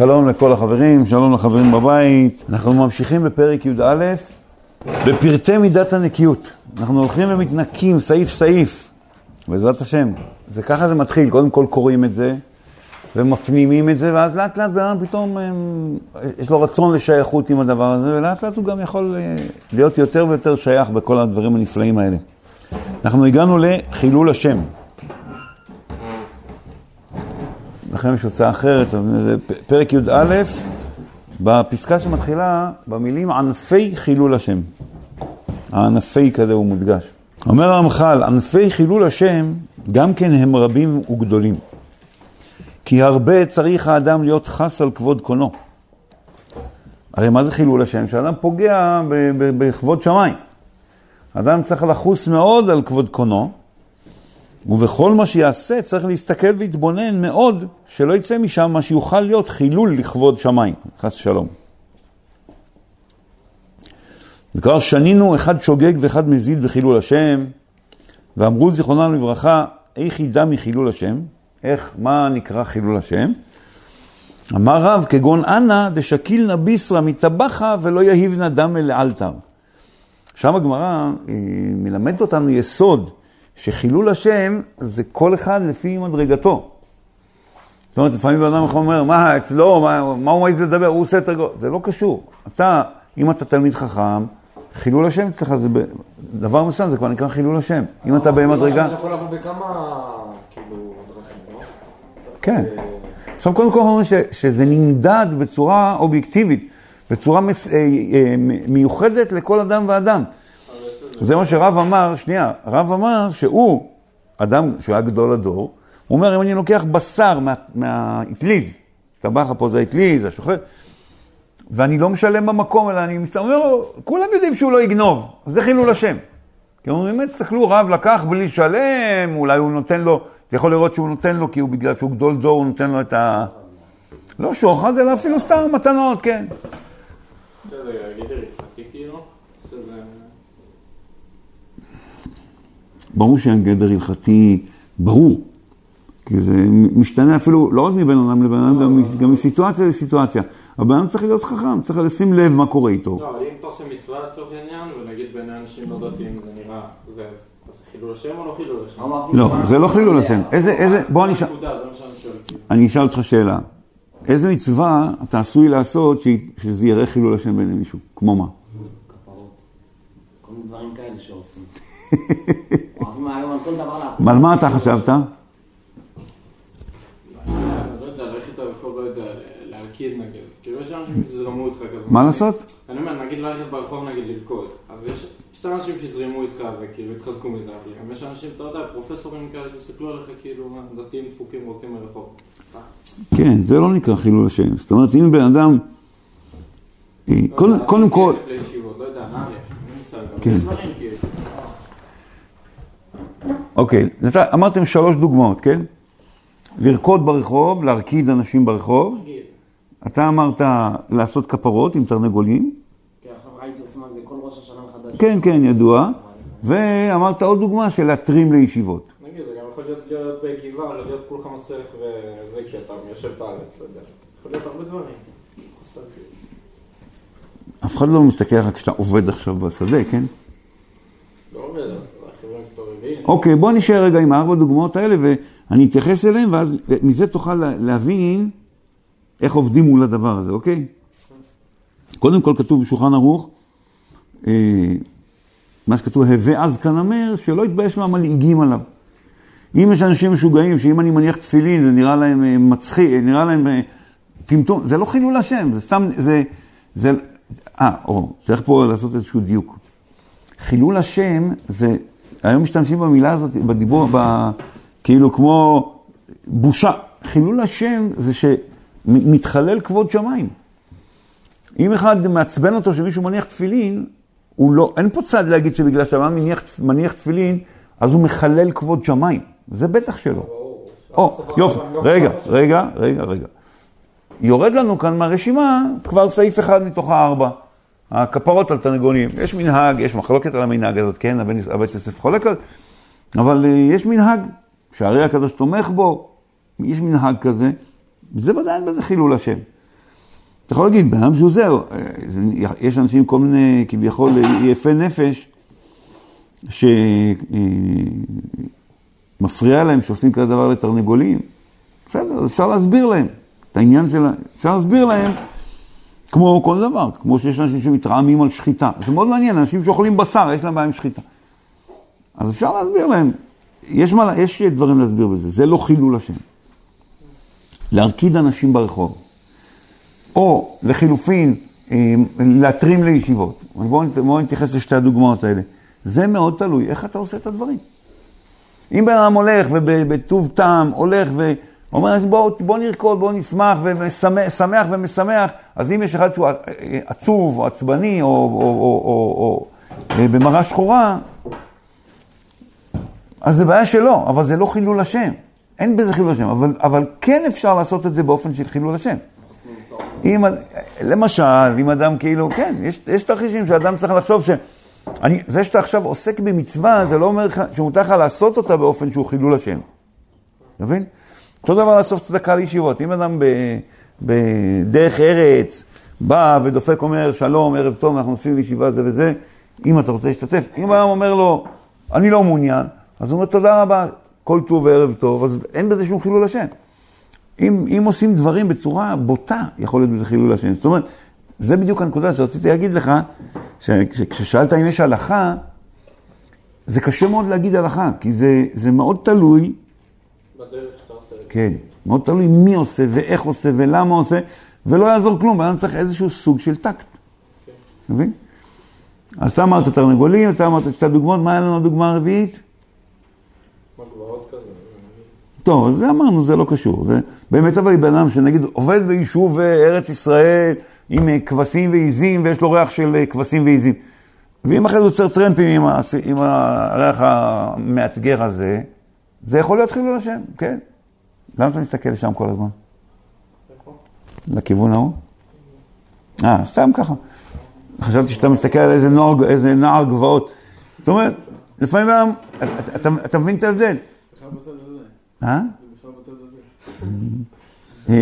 שלום לכל החברים, שלום לחברים בבית. אנחנו ממשיכים בפרק י"א, בפרטי מידת הנקיות. אנחנו הולכים ומתנקים סעיף סעיף, בעזרת השם. זה ככה זה מתחיל, קודם כל קוראים את זה, ומפנימים את זה, ואז לאט לאט בן אדם פתאום הם, יש לו רצון לשייכות עם הדבר הזה, ולאט לאט הוא גם יכול אה, להיות יותר ויותר שייך בכל הדברים הנפלאים האלה. אנחנו הגענו לחילול השם. לכם יש הוצאה אחרת, זה פרק י"א, בפסקה שמתחילה במילים ענפי חילול השם. הענפי כזה הוא מודגש. אומר הרמח"ל, ענפי חילול השם גם כן הם רבים וגדולים. כי הרבה צריך האדם להיות חס על כבוד קונו. הרי מה זה חילול השם? שאדם פוגע בכבוד שמיים. אדם צריך לחוס מאוד על כבוד קונו, ובכל מה שיעשה צריך להסתכל ולהתבונן מאוד, שלא יצא משם מה שיוכל להיות חילול לכבוד שמיים, חס ושלום. וכבר שנינו אחד שוגג ואחד מזיד בחילול השם, ואמרו זיכרונם לברכה, איך ידע מחילול השם? איך, מה נקרא חילול השם? אמר רב, כגון אנא דשקיל נא ביסרא מטבחה ולא יהיב נא דמא לאלתר. שם הגמרא מלמדת אותנו יסוד, שחילול השם זה כל אחד לפי מדרגתו. זאת אומרת, לפעמים בן אדם אומר, מה אצלו, מה, מה הוא מעז לדבר, הוא עושה יותר גרוע. זה לא קשור. אתה, אם אתה תלמיד חכם, חילול השם אצלך זה דבר מסוים, זה כבר נקרא חילול השם. אם אתה במדרגה... זה יכול לבוא בכמה, כאילו, דרכים, לא? כן. עכשיו, קודם כל אומרים שזה נמדד בצורה אובייקטיבית, בצורה אה, אה, מיוחדת לכל אדם ואדם. זה מה שרב אמר, שנייה, רב אמר שהוא, אדם שהוא היה גדול הדור, הוא אומר, אם אני לוקח בשר מהאטליז, טבחה פה זה האטליז, השוחט, ואני לא משלם במקום, אלא אני לו, כולם יודעים שהוא לא יגנוב, זה חילול השם. כי אומרים, באמת, תסתכלו, רב לקח בלי לשלם, אולי הוא נותן לו, אתה יכול לראות שהוא נותן לו, כי הוא בגלל שהוא גדול דור, הוא נותן לו את ה... לא שוחד, אלא אפילו סתם מתנות, כן. ברור שאין גדר הלכתי ברור, כי זה משתנה אפילו, לא רק מבן אדם לבן אדם, גם, גם מסיטואציה לסיטואציה. הבן אדם צריך להיות חכם, צריך לשים לב מה קורה איתו. לא, אבל אם אתה עושה מצווה לצורך העניין, ונגיד בין אנשים לא דתיים זה נראה, זה חילול השם או לא חילול השם? לא, זה לא חילול השם. איזה, איזה, בוא אני אשאל, אני אשאל אותך שאלה. איזה מצווה אתה עשוי לעשות שזה יראה חילול השם בעיני מישהו? כמו מה? כל מיני דברים כאלה שעושים. על מה אתה חשבת? לא לא. כאילו אנשים. מה לעשות? אני אומר, נגיד ללכת ברחוב נגיד לרקוד. אז יש את האנשים שיזרמו איתך וכאילו יתחזקו מזה, אבל גם יש אנשים, אתה יודע, פרופסורים כאלה שיסתכלו עליך כאילו דתיים דפוקים רוקדים מרחוב. כן, זה לא נקרא חילול השם. זאת אומרת, אם בן אדם... אה, קודם כל... כסף לישיבות, לא יודע, נעריה. אין מושג, אבל כן. יש דברים כאילו. אוקיי, אמרתם שלוש דוגמאות, כן? לרקוד ברחוב, להרקיד אנשים ברחוב. אתה אמרת לעשות כפרות עם תרנגולים. מחדש. כן, כן, ידוע. ואמרת עוד דוגמה של להתרים לישיבות. נגיד, זה גם יכול להיות להיות בישיבה, או להיות כולך מסך וזה כי אתה מיישב את הארץ, לא יודע. יכול להיות הרבה דברים. אף אחד לא מסתכל עליך כשאתה עובד עכשיו בשדה, כן? לא עובד. אוקיי, בוא נשאר רגע עם הארבע דוגמאות האלה ואני אתייחס אליהן ואז מזה תוכל לה- להבין איך עובדים מול הדבר הזה, אוקיי? קודם כל כתוב בשולחן ערוך, אה, מה שכתוב, הווה אז כנמר, שלא יתבייש מהמלעיגים עליו. אם יש אנשים משוגעים, שאם אני מניח תפילין, זה נראה להם אה, מצחיק, אה, נראה להם אה, טמטום, זה לא חילול השם, זה סתם, זה, זה, אה, או, צריך פה לעשות איזשהו דיוק. חילול השם זה, היום משתמשים במילה הזאת, בדיבור, ב, כאילו כמו בושה. חילול השם זה שמתחלל כבוד שמיים. אם אחד מעצבן אותו שמישהו מניח תפילין, הוא לא, אין פה צד להגיד שבגלל שאדם מניח, מניח תפילין, אז הוא מחלל כבוד שמיים. זה בטח שלא. או, יופי, רגע, רגע, רגע, רגע. יורד לנו כאן מהרשימה כבר סעיף אחד מתוך הארבע. הכפרות על תרנגולים. יש מנהג, יש מחלוקת על המנהג הזאת, כן, הבן- יוסף חולק על, אבל אה, יש מנהג שהרי הקדוש תומך בו, יש מנהג כזה, זה ודאי אין בזה חילול השם. אתה יכול להגיד, בן אדם זהו, אה, יש אנשים כל מיני כביכול יפי נפש, שמפריע להם שעושים כזה דבר לתרנגולים. בסדר, אפשר להסביר להם את העניין של. אפשר להסביר להם כמו כל דבר, כמו שיש אנשים שמתרעמים על שחיטה. זה מאוד מעניין, אנשים שאוכלים בשר, יש להם בעיה עם שחיטה. אז אפשר להסביר להם. יש, מה, יש דברים להסביר בזה, זה לא חילול השם. להרקיד אנשים ברחוב, או לחילופין, אה, להתרים לישיבות. בואו בואו נתייחס לשתי הדוגמאות האלה. זה מאוד תלוי איך אתה עושה את הדברים. אם בן אדם הולך ובטוב טעם הולך ואומר, בואו בוא נרקוד, בואו נשמח ושמח ומשמח, אז אם יש אחד שהוא עצוב או עצבני או, או, או, או, או אה, במראה שחורה, אז זה בעיה שלו, אבל זה לא חילול השם. אין בזה חילול השם, אבל, אבל כן אפשר לעשות את זה באופן של חילול השם. אם, למשל, אם אדם כאילו, כן, יש, יש תרחישים שאדם צריך לחשוב ש... אני, זה שאתה עכשיו עוסק במצווה, זה לא אומר שמותר לך לעשות אותה באופן שהוא חילול השם. מבין? אותו דבר לאסוף צדקה לישיבות. אם אדם בדרך ארץ בא ודופק אומר, שלום, ערב טוב, אנחנו נוסעים לישיבה זה וזה, אם אתה רוצה להשתתף. אם אדם אומר לו, אני לא מעוניין, אז הוא אומר, תודה רבה, כל טוב וערב טוב, אז אין בזה שום חילול השם. אם, אם עושים דברים בצורה בוטה, יכול להיות בזה חילול השם. זאת אומרת, זה בדיוק הנקודה שרציתי להגיד לך, שכששאלת אם יש הלכה, זה קשה מאוד להגיד הלכה, כי זה, זה מאוד תלוי, בדרך כן, מאוד תלוי מי עושה ואיך עושה ולמה עושה, ולא יעזור כלום, בן אדם צריך איזשהו סוג של טקט. אתה מבין? אז אתה אמרת תרנגולים, אתה אמרת שתי דוגמאות, מה היה לנו הדוגמה הרביעית? טוב, זה אמרנו, זה לא קשור. זה באמת אבל בן אדם שנגיד עובד ביישוב אה, ארץ ישראל עם אה, כבשים ועיזים ויש לו ריח של אה, כבשים ועיזים. ואם אחרי זה יוצר טרמפים עם, ה- עם הריח המאתגר הזה, זה יכול להיות חילול השם, כן. למה אתה מסתכל לשם כל הזמן? לכיוון ההוא? אה, סתם ככה. חשבתי שאתה מסתכל על איזה נוער, איזה נער גבעות. זאת אומרת, לפעמים אתה, מבין את ההבדל? אה?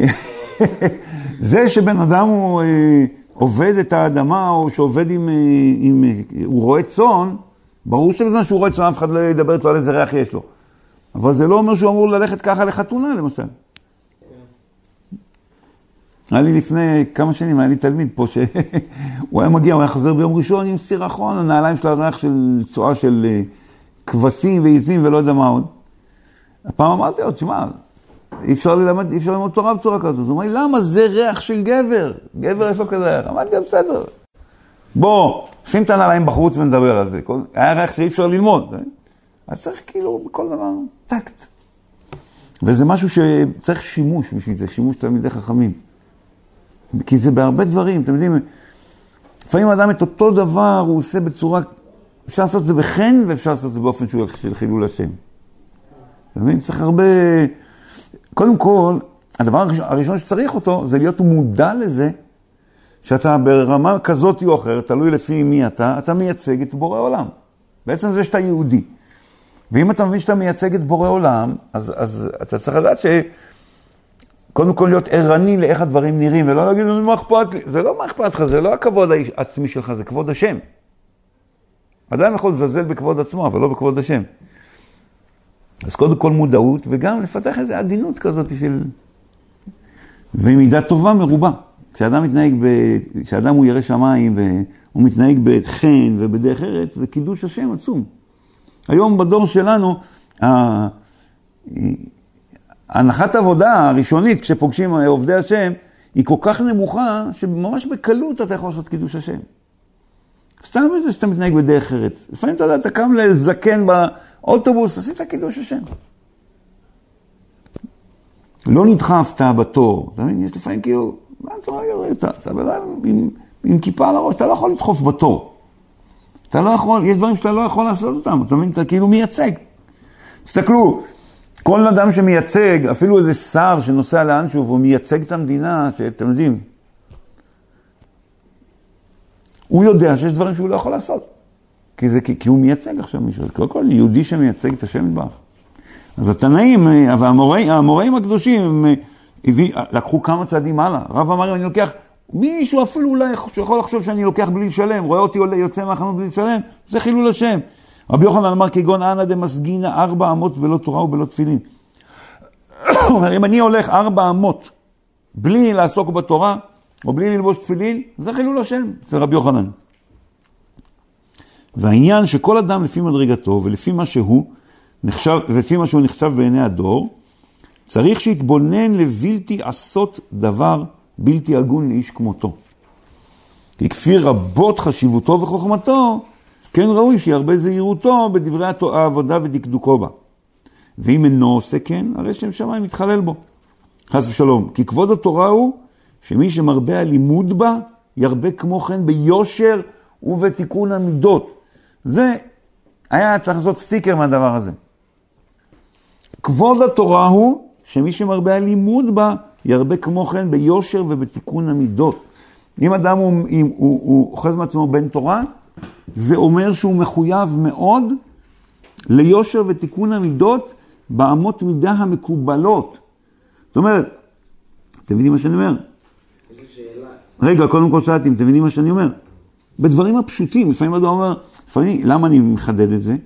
זה שבן אדם הוא אה, עובד את האדמה, או שעובד עם, אה, עם הוא רואה צאן, ברור שבזמן שהוא רואה צאן אף אחד לא ידבר איתו על איזה ריח יש לו. אבל זה לא אומר שהוא אמור ללכת ככה לחתונה, למשל. היה לי לפני כמה שנים, היה לי תלמיד פה שהוא היה מגיע, הוא היה חוזר ביום ראשון עם סירחון, הנעליים שלו ריח של צואה של אה, כבשים ועיזים ולא יודע מה עוד. הפעם אמרתי לו, תשמע, אי אפשר ללמד, אי אפשר ללמוד תורה בצורה כזאת. אז הוא אומר לי, למה? זה ריח של גבר. גבר יש לו כזה ריח. אמרתי לו, בסדר. בוא, שים את הנעליים בחוץ ונדבר על זה. היה ריח שאי אפשר ללמוד. אה? אז צריך כאילו בכל דבר טקט. וזה משהו שצריך שימוש בשביל זה, שימוש תלמידי חכמים. כי זה בהרבה דברים, אתם יודעים, לפעמים אדם את אותו דבר הוא עושה בצורה, אפשר לעשות את זה בחן ואפשר לעשות את זה באופן שהוא של חילול השם. אתה מבין? צריך הרבה... קודם כל, הדבר הראשון שצריך אותו זה להיות מודע לזה שאתה ברמה כזאת או אחרת, תלוי לפי מי אתה, אתה מייצג את בורא עולם. בעצם זה שאתה יהודי. ואם אתה מבין שאתה מייצג את בורא עולם, אז, אז אתה צריך לדעת ש... קודם כל להיות ערני לאיך הדברים נראים, ולא להגיד, מה אכפת לי? זה לא מה אכפת לך, זה לא הכבוד העצמי שלך, זה כבוד השם. אדם יכול לזלזל בכבוד עצמו, אבל לא בכבוד השם. אז קודם כל מודעות, וגם לפתח איזו עדינות כזאת של... ומידה טובה מרובה. כשאדם מתנהג, ב... כשאדם הוא ירא שמיים והוא מתנהג בחן ובדרך ארץ, זה קידוש השם עצום. היום בדור שלנו, הנחת העבודה הראשונית כשפוגשים עובדי השם, היא כל כך נמוכה, שממש בקלות אתה יכול לעשות קידוש השם. סתם בזה שאתה מתנהג בדרך ארץ. לפעמים אתה יודע, אתה קם לזקן באוטובוס, עשית קידוש השם. לא נדחפת בתור, אתה מבין? יש לפעמים כאילו, מה אתה אומר, אתה, בן אדם עם כיפה על הראש, אתה לא יכול לדחוף בתור. אתה לא יכול, יש דברים שאתה לא יכול לעשות אותם, אתה מבין? אתה כאילו מייצג. תסתכלו, כל אדם שמייצג, אפילו איזה שר שנוסע לאנשהו והוא מייצג את המדינה, שאתם יודעים, הוא יודע שיש דברים שהוא לא יכול לעשות. כי, זה, כי, כי הוא מייצג עכשיו מישהו. אז קודם כל, יהודי שמייצג את השם יתברך. אז התנאים והמוראים המוראים הקדושים, הם הביא, לקחו כמה צעדים הלאה. רב אמר, אם אני לוקח מישהו אפילו אולי שיכול לחשוב שאני לוקח בלי לשלם, רואה אותי עולה, יוצא מהחנות בלי לשלם, זה חילול השם. רבי יוחנן אמר כגון אנא דמסגינא ארבע אמות בלא תורה ובלא תפילין. אומר, אם אני הולך ארבע אמות בלי לעסוק בתורה, או בלי ללבוש תפילין, זה חילול השם, אצל רבי יוחנן. והעניין שכל אדם לפי מדרגתו ולפי מה שהוא נחשב, ולפי מה שהוא נחשב בעיני הדור, צריך שיתבונן לבלתי עשות דבר בלתי הגון לאיש כמותו. כי כפי רבות חשיבותו וחוכמתו, כן ראוי שירבה זהירותו בדברי העבודה ודקדוקו בה. ואם אינו עושה כן, הרי שם שמיים מתחלל בו. חס ושלום. כי כבוד התורה הוא שמי שמרבה הלימוד בה, ירבה כמו כן ביושר ובתיקון המידות. זה, היה צריך לעשות סטיקר מהדבר הזה. כבוד התורה הוא שמי שמרבה הלימוד בה, ירבה כמו כן ביושר ובתיקון המידות. אם אדם הוא, אם, הוא, הוא אוחז מעצמו בן תורה, זה אומר שהוא מחויב מאוד ליושר ותיקון המידות באמות מידה המקובלות. זאת אומרת, אתם מבינים מה שאני אומר? רגע, קודם כל שאלתי אם אתם מבינים מה שאני אומר. בדברים הפשוטים, לפעמים אדם אומר, לפעמים, למה אני מחדד את זה?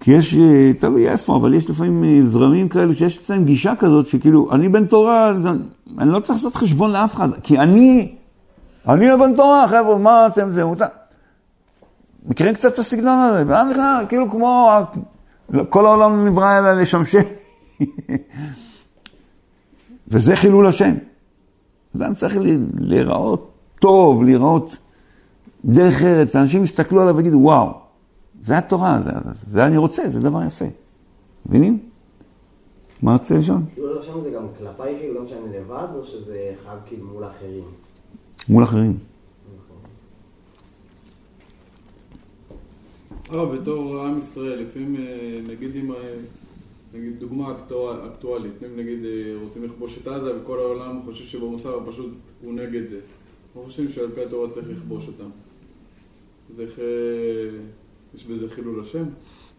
כי יש, אה, תלוי איפה, אבל יש לפעמים אה, זרמים כאלו שיש אצלם גישה כזאת, שכאילו, אני בן תורה, אני לא צריך לעשות חשבון לאף אחד, כי אני, אני הבן תורה, חבר'ה, מה אתם זה, מותר. מכירים קצת את הסגנון הזה? ואני נכנס, כאילו כמו, כל העולם נברא אלא לשמשי. וזה חילול השם. אדם צריך להיראות טוב, להיראות דרך ארץ, אנשים יסתכלו עליו ויגידו, וואו, זה התורה, זה, זה אני רוצה, זה דבר יפה. מבינים? מה רוצה לשאול? חילול השם זה גם כלפיי, כאילו, גם כשאני לבד, או שזה חייב כאילו מול אחרים? מול אחרים. הרב, בתור עם ישראל, לפעמים, אה, נגיד אם, אה, נגיד דוגמה אקטואל- אקטואלית, אם נגיד אה, רוצים לכבוש את עזה וכל העולם חושב שבמוסר פשוט הוא נגד זה. אנחנו חושבים שעל פי התורה צריך לכבוש אותם. אז איך, אה, יש בזה חילול השם?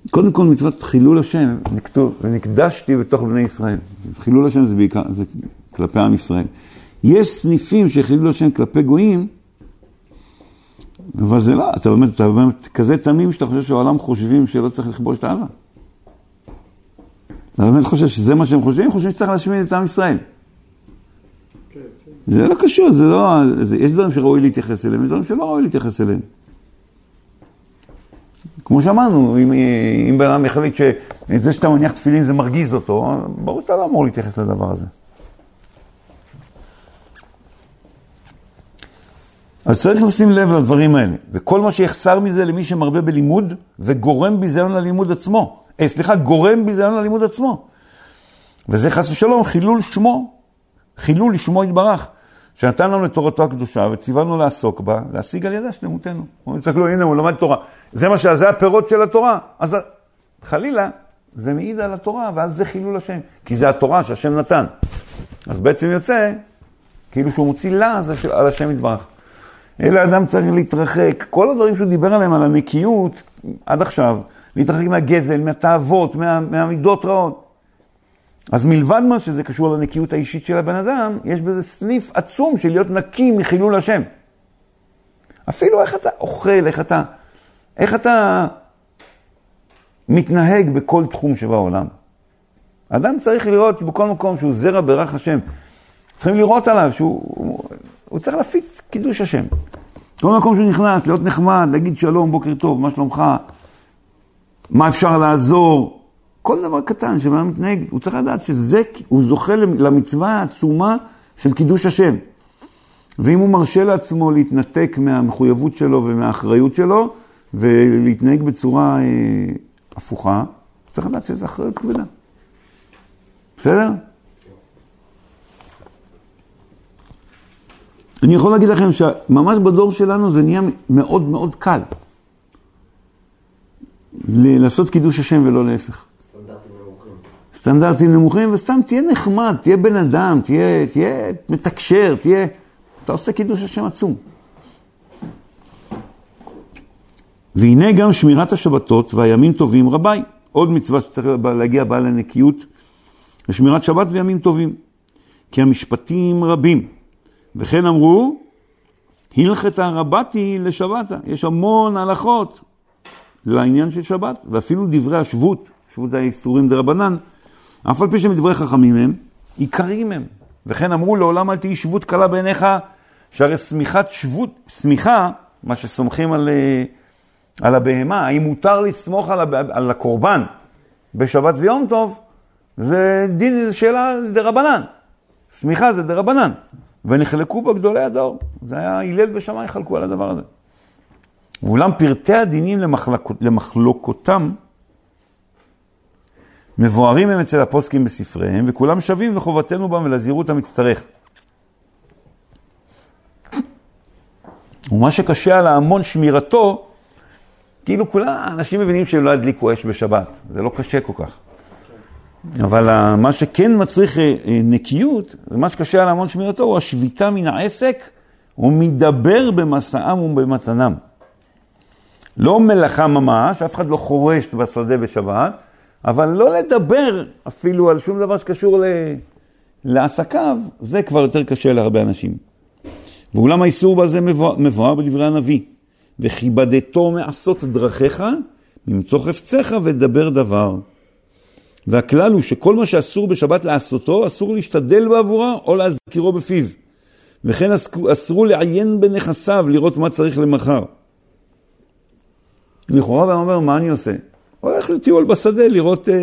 קודם כל מצוות חילול השם, נכתוב, ונקדשתי בתוך בני ישראל. חילול השם זה בעיקר, זה כלפי עם ישראל. יש סניפים של חילול השם כלפי גויים, אבל זה לא, אתה באמת, אתה באמת כזה תמים שאתה חושב שהעולם חושבים שלא צריך לכבוש את עזה. אתה באמת חושב שזה מה שהם חושבים? הם חושבים שצריך להשמיד את עם ישראל. כן, כן. זה לא קשור, זה לא, זה, יש דברים שראוי להתייחס אליהם, יש דברים שלא ראוי להתייחס אליהם. כמו שאמרנו, אם, אם בן אדם יחליט שזה שאתה מניח תפילין זה מרגיז אותו, ברור שאתה לא אמור להתייחס לדבר הזה. אז צריך לשים לב לדברים האלה, וכל מה שיחסר מזה למי שמרבה בלימוד וגורם ביזיון ללימוד עצמו. אה, סליחה, גורם ביזיון ללימוד עצמו. וזה חס ושלום חילול שמו, חילול לשמו יתברך, שנתן לנו את תורתו הקדושה וציוונו לעסוק בה, להשיג על ידה שלמותנו. הוא תסתכלו, הנה הוא לומד תורה. זה מה שזה הפירות של התורה. אז חלילה, זה מעיד על התורה, ואז זה חילול השם. כי זה התורה שהשם נתן. אז בעצם יוצא, כאילו שהוא מוציא לעז על השם יתברך. אלא אדם צריך להתרחק. כל הדברים שהוא דיבר עליהם, על הנקיות, עד עכשיו, להתרחק מהגזל, מהתאוות, מה, מהמידות רעות. אז מלבד מה שזה קשור לנקיות האישית של הבן אדם, יש בזה סניף עצום של להיות נקי מחילול השם. אפילו איך אתה אוכל, איך אתה, איך אתה מתנהג בכל תחום שבעולם. אדם צריך לראות בכל מקום שהוא זרע ברך השם. צריכים לראות עליו שהוא הוא, הוא צריך להפיץ קידוש השם. כל מקום שהוא נכנס, להיות נחמד, להגיד שלום, בוקר טוב, מה שלומך, מה אפשר לעזור, כל דבר קטן שבן מתנהג, הוא צריך לדעת שזה, הוא זוכה למצווה העצומה של קידוש השם. ואם הוא מרשה לעצמו להתנתק מהמחויבות שלו ומהאחריות שלו, ולהתנהג בצורה אה, הפוכה, צריך לדעת שזו אחריות כבדה. בסדר? אני יכול להגיד לכם שממש בדור שלנו זה נהיה מאוד מאוד קל לעשות קידוש השם ולא להפך. סטנדרטים נמוכים. וסתם תהיה נחמד, תהיה בן אדם, תהיה, תהיה מתקשר, תהיה... אתה עושה קידוש השם עצום. והנה גם שמירת השבתות והימים טובים רביי. עוד מצווה שצריך להגיע בעל הנקיות, ושמירת שבת וימים טובים. כי המשפטים רבים, וכן אמרו, הלכתא רבתי לשבתא. יש המון הלכות לעניין של שבת, ואפילו דברי השבות, שבות האיסורים דרבנן, אף על פי שהם דברי חכמים הם, עיקריים הם. וכן אמרו לעולם אל תהי שבות קלה בעיניך, שהרי שמיכת שבות, שמיכה, מה שסומכים על, אה, על הבהמה, האם מותר לסמוך על, הב, על הקורבן בשבת ויום טוב, זה דין, זו שאלה דרבנן. שמיכה זה דרבנן. ונחלקו בה גדולי הדור. זה היה הלל ושמאי חלקו על הדבר הזה. ואולם פרטי הדינים למחלק... למחלוקותם מבוארים הם אצל הפוסקים בספריהם, וכולם שווים לחובתנו בם ולזהירות המצטרך. ומה שקשה על ההמון שמירתו, כאילו כולם, אנשים מבינים שהם לא ידליקו אש בשבת, זה לא קשה כל כך. אבל מה שכן מצריך אה, אה, נקיות, ומה שקשה על ההמון שמירתו, הוא השביתה מן העסק ומדבר במסעם ובמתנם. לא מלאכה ממש, אף אחד לא חורש בשדה בשבת, אבל לא לדבר אפילו על שום דבר שקשור ל... לעסקיו, זה כבר יותר קשה להרבה אנשים. ואולם האיסור בזה מבואר, מבואר בדברי הנביא, וכיבדתו מעשות דרכיך, ממצוא חפציך ודבר דבר. והכלל הוא שכל מה שאסור בשבת לעשותו, אסור להשתדל בעבורה או להזכירו בפיו. וכן אסרו לעיין בנכסיו, לראות מה צריך למחר. לכאורה הוא אומר, מה אני עושה? הולך לטיול בשדה לראות אה,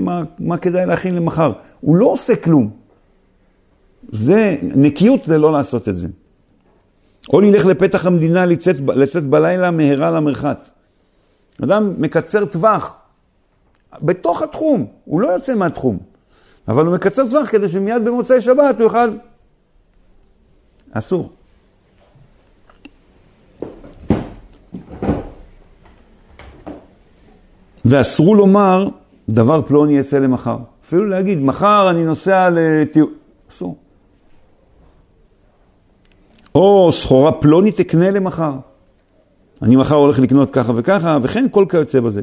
מה, מה כדאי להכין למחר. הוא לא עושה כלום. זה, נקיות זה לא לעשות את זה. או ללך לפתח המדינה לצאת, לצאת בלילה מהרה למרחץ. אדם מקצר טווח, בתוך התחום, הוא לא יוצא מהתחום, אבל הוא מקצר טווח כדי שמיד במוצאי שבת הוא יוכל... אסור. ואסרו לומר דבר פלוני אעשה למחר. אפילו להגיד, מחר אני נוסע לטיול. אסור. או סחורה פלוני תקנה למחר. אני מחר הולך לקנות ככה וככה, וכן כל כיוצא בזה.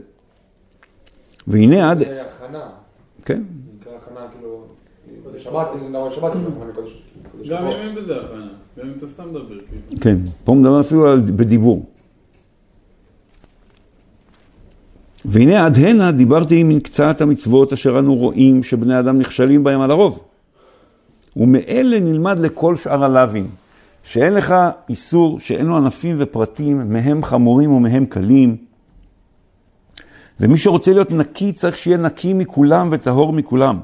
והנה עד... זה הכנה. כן. זה נקרא הכנה, כאילו, בשבת, זה נראה שבת, גם. אם אין בזה הכנה, גם אם אתה סתם מדבר, כאילו. כן, פה מדבר אפילו בדיבור. והנה עד הנה דיברתי מקצת המצוות אשר אנו רואים שבני אדם נכשלים בהם על הרוב. ומאלה נלמד לכל שאר הלאווים, שאין לך איסור שאין לו ענפים ופרטים, מהם חמורים ומהם קלים. ומי שרוצה להיות נקי צריך שיהיה נקי מכולם וטהור מכולם.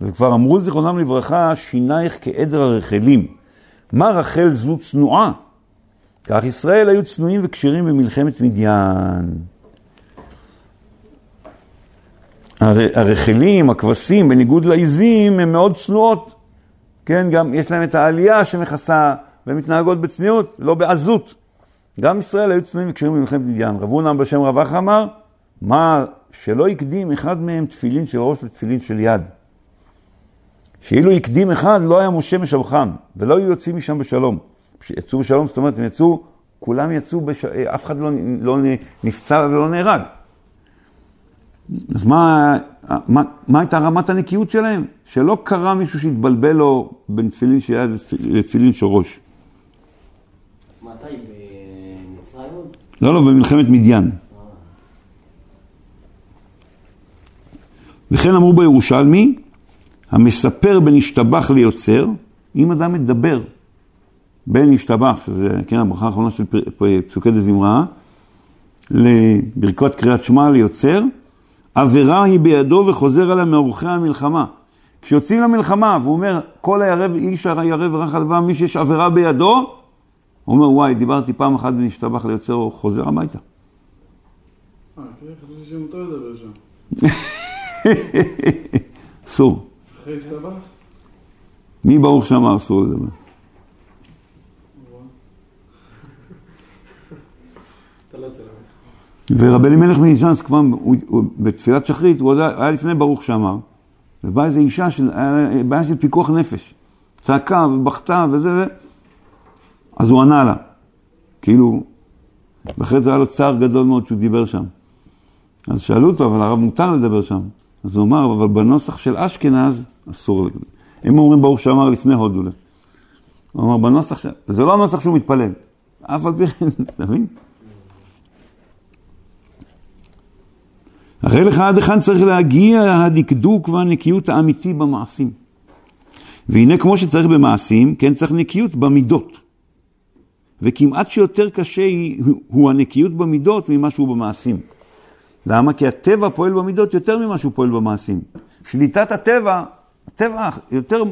וכבר אמרו זיכרונם לברכה, שינייך כעדר הרחלים. מה רחל זו צנועה? כך ישראל היו צנועים וכשירים במלחמת מדיין. הר- הרחלים, הכבשים, בניגוד לעיזים, הן מאוד צנועות. כן, גם יש להם את העלייה שמכסה, והן מתנהגות בצניעות, לא בעזות. גם ישראל היו צנועים וכשירים במלחמת מדיין. רב הונם בשם רווח אמר, מה שלא הקדים אחד מהם תפילין של ראש לתפילין של יד. שאילו הקדים אחד, לא היה משה משבחם, ולא היו יוצאים משם בשלום. יצאו בשלום, זאת אומרת, הם יצאו, כולם יצאו, בש... אף אחד לא, לא נפצע ולא נהרג. אז מה, מה, מה הייתה רמת הנקיות שלהם? שלא קרה מישהו שהתבלבל לו בין תפילין של יד לתפילין של ראש. מתי? במצרים עוד? לא, לא, במלחמת מדיין. וכן אמרו בירושלמי, המספר בין השתבח ליוצר, אם אדם מדבר בין השתבח, שזה כן הברכה האחרונה של פר- פסוקי דזמרה, לברכות קריאת שמע ליוצר, עבירה היא בידו וחוזר עליה מאורחי המלחמה. כשיוצאים למלחמה והוא אומר, כל הירב, איש הירב ורח הלווה, מי שיש עבירה בידו, הוא אומר, וואי, דיברתי פעם אחת ונשתבח ליוצר, הוא חוזר הביתה. אה, כן, חשבתי שמותר לדבר שם. אסור. אחרי השתבח? מי ברוך שאמר אסור לדבר? אתה לא יוצא למלך. ורבי אלימלך מליז'נסק כבר, הוא- הוא- בתפילת שחרית, הוא עוד היה לפני ברוך שאמר, ובאה איזו אישה, של, היה בעיה של פיקוח נפש, צעקה ובכתה וזה. אז הוא ענה לה, כאילו, ואחרי זה היה לו צער גדול מאוד שהוא דיבר שם. אז שאלו אותו, אבל הרב מותר לדבר שם. אז הוא אמר, אבל בנוסח של אשכנז, אסור לדבר. הם אומרים ברוך שאמר לפני הודו. הוא אמר בנוסח, זה לא הנוסח שהוא מתפלל. אף על פי כן, אתה מבין? הרי לך עד היכן צריך להגיע הדקדוק והנקיות האמיתי במעשים. והנה כמו שצריך במעשים, כן צריך נקיות במידות. וכמעט שיותר קשה הוא הנקיות במידות ממה שהוא במעשים. למה? כי הטבע פועל במידות יותר ממה שהוא פועל במעשים. שליטת הטבע, הטבע יותר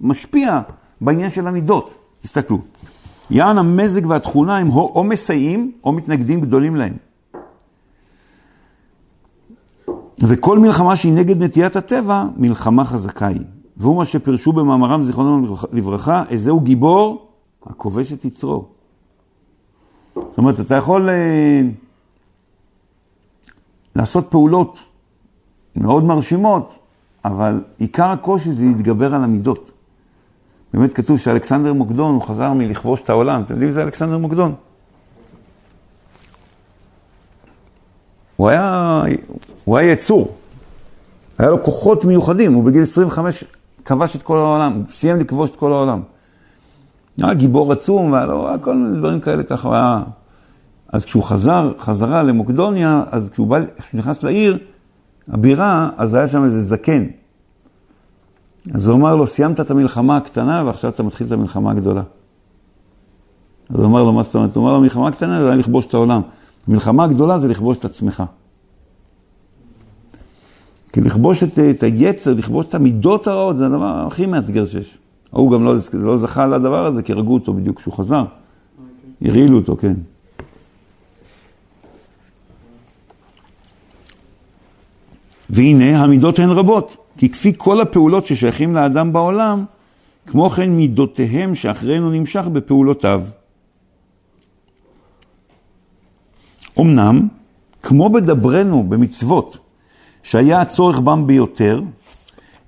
משפיע בעניין של המידות. תסתכלו. יען המזג והתכונה הם או מסייעים או מתנגדים גדולים להם. וכל מלחמה שהיא נגד נטיית הטבע, מלחמה חזקה היא. והוא מה שפרשו במאמרם זיכרונם לברכה, איזהו גיבור הכובש את יצרו. זאת אומרת, אתה יכול אה, לעשות פעולות מאוד מרשימות, אבל עיקר הקושי זה להתגבר על המידות. באמת כתוב שאלכסנדר מוקדון, הוא חזר מלכבוש את העולם. אתם יודעים מי זה אלכסנדר מוקדון? הוא היה, הוא היה יצור. היה לו כוחות מיוחדים, הוא בגיל 25 כבש את כל העולם, סיים לכבוש את כל העולם. היה גיבור עצום, והיה לו כל מיני דברים כאלה ככה. היה... אז כשהוא חזר, חזרה למוקדוניה, אז כשהוא, בא, כשהוא נכנס לעיר, הבירה, אז היה שם איזה זקן. אז הוא אמר לו, סיימת את המלחמה הקטנה ועכשיו אתה מתחיל את המלחמה הגדולה. אז הוא אמר לו, מה זאת אומרת? הוא אמר לו, מלחמה קטנה זה היה לכבוש את העולם. המלחמה הגדולה זה לכבוש את עצמך. כי לכבוש את, את היצר, לכבוש את המידות הרעות, זה הדבר הכי מאתגר שיש. הוא גם לא, לא זכה לדבר הזה, כי הרגו אותו בדיוק כשהוא חזר. הרעילו אותו, כן. והנה, המידות הן רבות, כי כפי כל הפעולות ששייכים לאדם בעולם, כמו כן מידותיהם שאחרינו נמשך בפעולותיו. אמנם, כמו בדברנו במצוות, שהיה הצורך בם ביותר,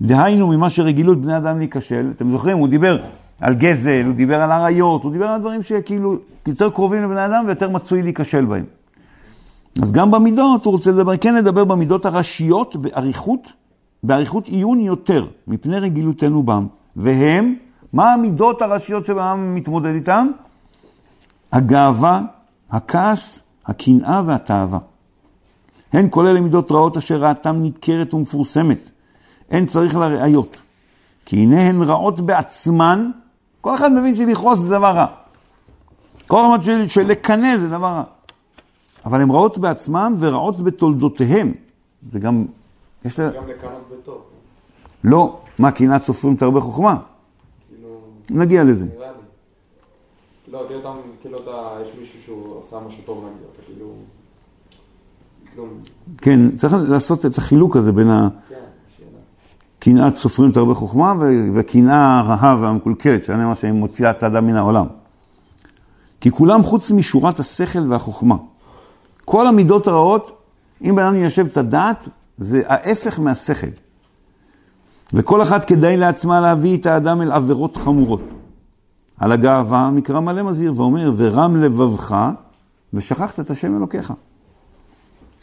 דהיינו ממה שרגילות בני אדם להיכשל, אתם זוכרים, הוא דיבר על גזל, הוא דיבר על עריות, הוא דיבר על דברים שכאילו יותר קרובים לבני אדם ויותר מצוי להיכשל בהם. אז גם במידות הוא רוצה לדבר, כן לדבר במידות הראשיות באריכות, באריכות עיון יותר, מפני רגילותנו בם. והם, מה המידות הראשיות שבעם מתמודד איתם? הגאווה, הכעס, הקנאה והתאווה. הן כל אלה מידות רעות אשר רעתם נדקרת ומפורסמת. אין צריך לה ראיות. כי הנה הן רעות בעצמן, כל אחד מבין שלכעוס זה דבר רע. כל אחד של, שלקנא זה דבר רע. אבל הן רעות בעצמן ורעות בתולדותיהם. זה גם, יש לה... גם לקנות בטוב. לא, מה, קנאת סופרים תרבה חוכמה? כאילו, נגיע לזה. נראה. לא, תראה אותם, כאילו אתה, יש מישהו שהוא עשה משהו טוב נגיד, אתה כאילו... כלום. כן, צריך לעשות את החילוק הזה בין כן. הקנאת סופרים תרבה חוכמה ו- והקנאה הרעה והמקולקלת, שאני מה שהיא מוציאה את האדם מן העולם. כי כולם חוץ משורת השכל והחוכמה. כל המידות הרעות, אם בן אדם יישב את הדעת, זה ההפך מהשכל. וכל אחת כדאי לעצמה להביא את האדם אל עבירות חמורות. על הגאווה מקרא מלא מזהיר ואומר, ורם לבבך ושכחת את השם אלוקיך.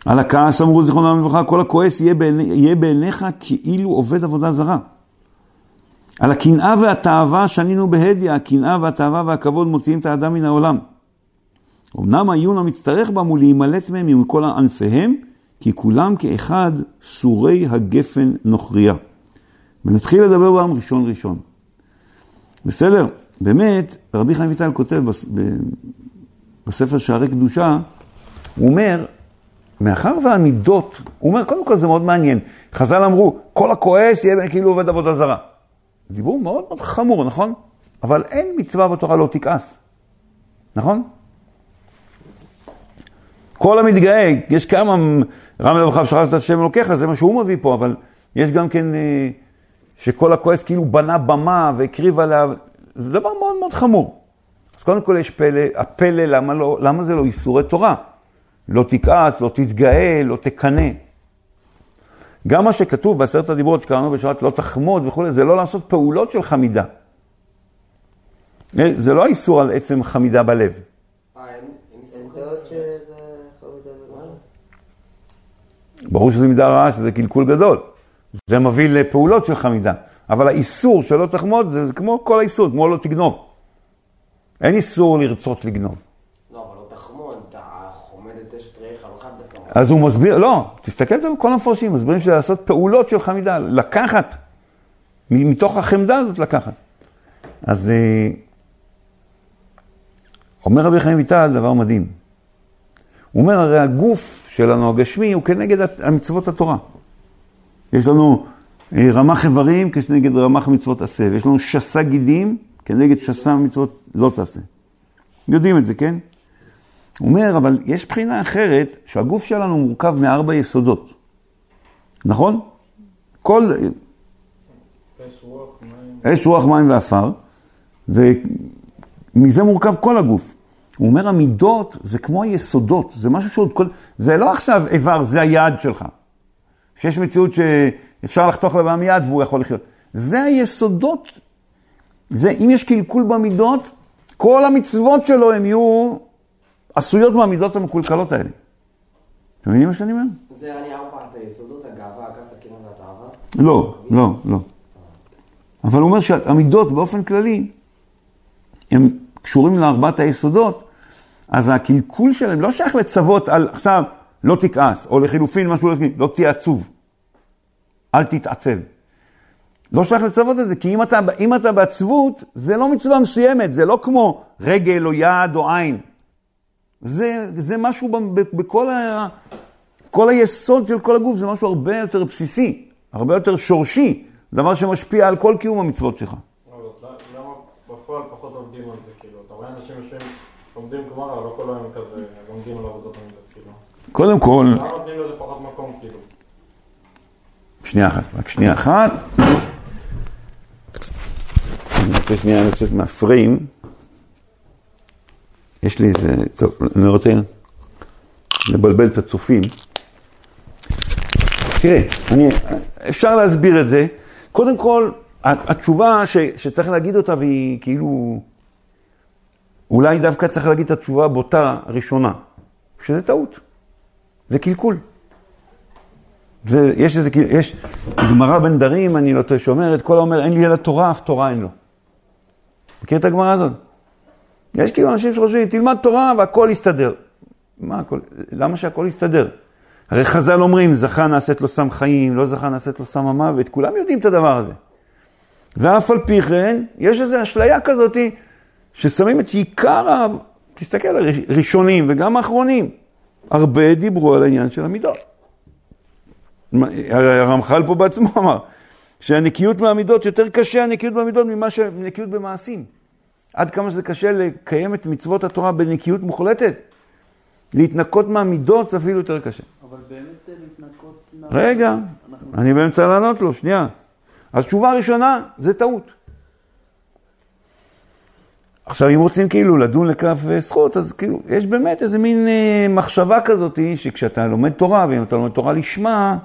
על הכעס אמרו זיכרונם לברכה, כל הכועס יהיה, בעיני, יהיה בעיניך כאילו עובד עבודה זרה. על הקנאה והתאווה שנינו בהדיא, הקנאה והתאווה והכבוד מוציאים את האדם מן העולם. אמנם העיון המצטרך בם הוא להימלט מהם מכל ענפיהם, כי כולם כאחד סורי הגפן נוכריה. ונתחיל לדבר בהם ראשון ראשון. בסדר? באמת, רבי חיים ויטל כותב בספר שערי קדושה, הוא אומר, מאחר והמידות, הוא אומר, קודם כל זה מאוד מעניין. חז"ל אמרו, כל הכועס יהיה כאילו עובד עבודה זרה. דיבור מאוד מאוד חמור, נכון? אבל אין מצווה בתורה לא תכעס, נכון? כל המתגאה, יש כמה, רם לבך ושכחת את השם אלוקיך, זה מה שהוא מביא פה, אבל יש גם כן אה, שכל הכועס כאילו בנה במה והקריב עליה, זה דבר מאוד מאוד חמור. אז קודם כל יש פלא, הפלא, למה, לא, למה זה לא איסורי תורה? לא תכעס, לא תתגאה, לא תקנא. גם מה שכתוב בעשרת הדיברות שקראנו בשבת לא תחמוד וכולי, זה לא לעשות פעולות של חמידה. אה, זה לא האיסור על עצם חמידה בלב. אה. ברור שזה מידה רעה, שזה קלקול גדול. זה מביא לפעולות של חמידה. אבל האיסור שלא תחמוד, זה, זה כמו כל האיסור, כמו לא תגנוב. אין איסור לרצות לגנוב. לא, אבל לא תחמוד, אתה חומד את אשת רעך, לא חייב דווקא... אז הוא מסביר, לא, תסתכל על כל המפרשים, מסבירים שזה לעשות פעולות של חמידה, לקחת, מתוך החמדה הזאת לקחת. אז אה, אומר רבי חיים ויטל דבר מדהים. הוא אומר, הרי הגוף שלנו, הגשמי, הוא כנגד המצוות התורה. יש לנו רמ"ח איברים כנגד רמ"ח מצוות עשה, ויש לנו שסה גידים כנגד שסה מצוות לא תעשה. יודעים את זה, כן? הוא אומר, אבל יש בחינה אחרת, שהגוף שלנו מורכב מארבע יסודות. נכון? כל... אש רוח, מים. אש, רוח, מים ועפר, ומזה מורכב כל הגוף. הוא אומר, המידות זה כמו היסודות, זה משהו שעוד כל... זה לא עכשיו איבר, זה היעד שלך. שיש מציאות שאפשר לחתוך לבן יד והוא יכול לחיות. זה היסודות. זה, אם יש קלקול במידות, כל המצוות שלו הם יהיו עשויות מהמידות המקולקלות האלה. אתם מבינים מה שאני אומר? זה אני ארבעת היסודות, הגאווה, הכעס, הקנאה והתאווה. לא, לא, לא. אבל הוא אומר שהמידות באופן כללי, הם קשורים לארבעת היסודות, אז הקלקול שלהם לא שייך לצוות על עכשיו לא תכעס, או לחילופין משהו לא לא תהיה עצוב, אל תתעצב. לא שייך לצוות את זה, כי אם אתה, אם אתה בעצבות, זה לא מצווה מסוימת, זה לא כמו רגל או יד או עין. זה, זה משהו ב- ב- בכל ה... כל היסוד של כל הגוף זה משהו הרבה יותר בסיסי, הרבה יותר שורשי, דבר שמשפיע על כל קיום המצוות שלך. למה בפועל פחות עובדים על זה, כאילו? אתה רואה אנשים יושבים, לומדים גמרא, לא כל היום כזה לומדים על עבודות המידות, כאילו. קודם כל, למה נותנים לזה פחות מקום, כאילו? שנייה אחת, רק שנייה אחת. אני רוצה שנייה לצאת מהפריים. יש לי איזה, טוב, אני רוצה לבלבל את הצופים. תראה, אני, אפשר להסביר את זה. קודם כל, התשובה ש, שצריך להגיד אותה והיא כאילו, אולי דווקא צריך להגיד את התשובה הבוטה הראשונה, שזה טעות, זה קלקול. זה, יש איזה, יש גמרא בין דרים, אני לא טועה, שאומרת, כל האומר אין לי אלא תורה, אף תורה אין לו. מכיר את הגמרא הזאת? יש כאילו אנשים שחושבים, תלמד תורה והכל יסתדר. מה הכל? למה שהכל יסתדר? הרי חז"ל אומרים, זכה נעשית לו סם חיים, לא זכה נעשית לו סם המוות, כולם יודעים את הדבר הזה. ואף על פי כן, יש איזו אשליה כזאת, ששמים את עיקר, ה... תסתכל הראשונים וגם האחרונים, הרבה דיברו על העניין של המידות. הרמח"ל פה בעצמו אמר, שהנקיות מהמידות, יותר קשה הנקיות מהמידות ממה שנקיות במעשים. עד כמה שזה קשה לקיים את מצוות התורה בנקיות מוחלטת. להתנקות מהמידות זה אפילו יותר קשה. אבל באמת להתנקות... מה- רגע, אנחנו- אני באמצע לענות לו, שנייה. אז תשובה ראשונה, זה טעות. עכשיו, אם רוצים כאילו לדון לכף אה, זכות, אז כאילו, יש באמת איזה מין אה, מחשבה כזאת, שכשאתה לומד תורה, ואם אתה לומד תורה לשמה,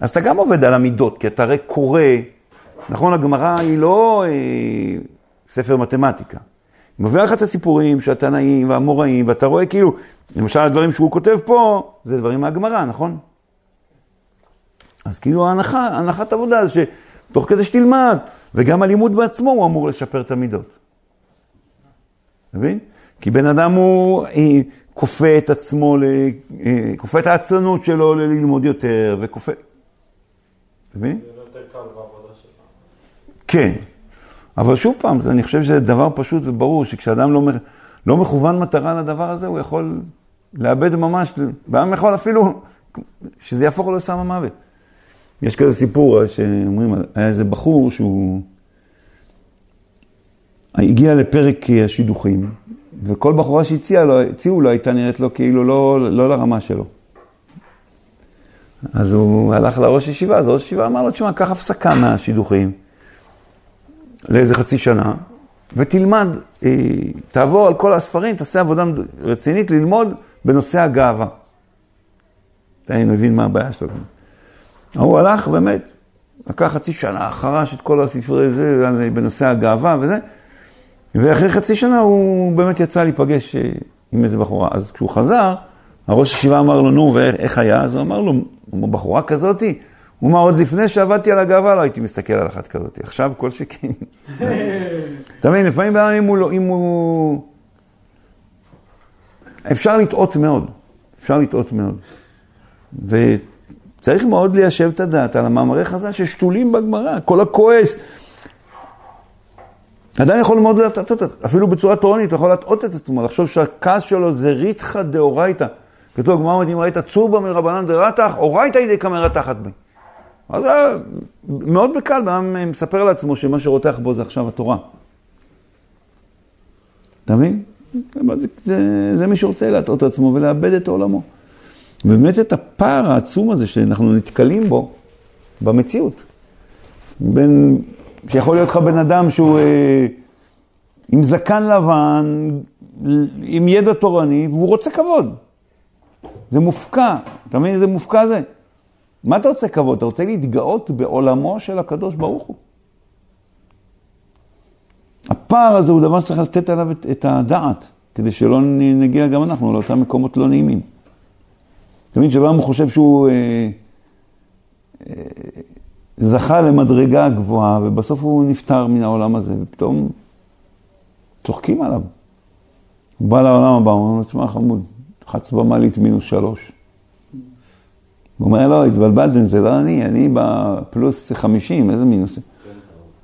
אז אתה גם עובד על המידות, כי אתה הרי קורא, נכון, הגמרא היא לא אה, ספר מתמטיקה. היא מביאה לך את הסיפורים של התנאים והאמוראים, ואתה רואה כאילו, למשל הדברים שהוא כותב פה, זה דברים מהגמרא, נכון? אז כאילו ההנחה, הנחת עבודה זה שתוך כדי שתלמד, וגם הלימוד בעצמו הוא אמור לשפר את המידות. מבין? כי בן אדם הוא אה, כופה את עצמו, אה, כופה את העצלנות שלו ללמוד יותר, וכופה... מבין? כן, אבל שוב פעם, אני חושב שזה דבר פשוט וברור, שכשאדם לא, לא מכוון מטרה לדבר הזה, הוא יכול לאבד ממש, והעם יכול אפילו, שזה יהפוך לו לסם המוות. יש כזה סיפור שאומרים, היה איזה בחור שהוא הגיע לפרק השידוכים, וכל בחורה שהציעו לו, לו הייתה נראית לו כאילו לא, לא לרמה שלו. אז הוא הלך לראש ישיבה, אז ראש ישיבה אמר לו, תשמע, קח הפסקה מהשידוכים לאיזה חצי שנה, ותלמד, אה, תעבור על כל הספרים, תעשה עבודה רצינית ללמוד בנושא הגאווה. אני מבין מה הבעיה שלו. הוא הלך באמת, לקח חצי שנה, חרש את כל הספרי זה בנושא הגאווה וזה, ואחרי חצי שנה הוא באמת יצא להיפגש אה, עם איזה בחורה. אז כשהוא חזר, הראש הישיבה אמר לו, נו, ואיך היה? אז הוא אמר לו, בחורה כזאתי? הוא אמר, עוד לפני שעבדתי על הגאווה לא הייתי מסתכל על אחת כזאתי. עכשיו כל שכן. אתה מבין, לפעמים בן אדם, אם הוא לא, אם הוא... אפשר לטעות מאוד, אפשר לטעות מאוד. וצריך מאוד ליישב את הדעת על המאמרי חז"ל ששתולים בגמרא, כל הכועס. אדם יכול מאוד להטעות, אפילו בצורה תורנית, הוא יכול להטעות את עצמו, לחשוב שהכעס שלו זה ריתחא דאורייתא. כתוב בגמרא מדהים, ראית צורבא מרבנן דרתח, אורייתא ידי קמא רתחת בי. אז זה מאוד בקל, בן אדם מספר לעצמו שמה שרותח בו זה עכשיו התורה. אתה מבין? זה, זה, זה מי שרוצה להטעות את עצמו ולאבד את עולמו. ובאמת את הפער העצום הזה שאנחנו נתקלים בו במציאות. בין, שיכול להיות לך בן אדם שהוא אה, עם זקן לבן, עם ידע תורני, והוא רוצה כבוד. זה מופקע, אתה מבין איזה מופקע זה? מה אתה רוצה כבוד? אתה רוצה להתגאות בעולמו של הקדוש ברוך הוא. הפער הזה הוא דבר שצריך לתת עליו את, את הדעת, כדי שלא נגיע גם אנחנו לאותם מקומות לא נעימים. אתה מבין שבן חושב שהוא אה, אה, זכה למדרגה גבוהה, ובסוף הוא נפטר מן העולם הזה, ופתאום צוחקים עליו. הוא בא לעולם הבא, הוא אומר לו, תשמע חמוד, חץ במעלית מינוס שלוש. הוא אומר, לא, התבלבלתם, זה לא אני, אני בפלוס 50, איזה מינוס?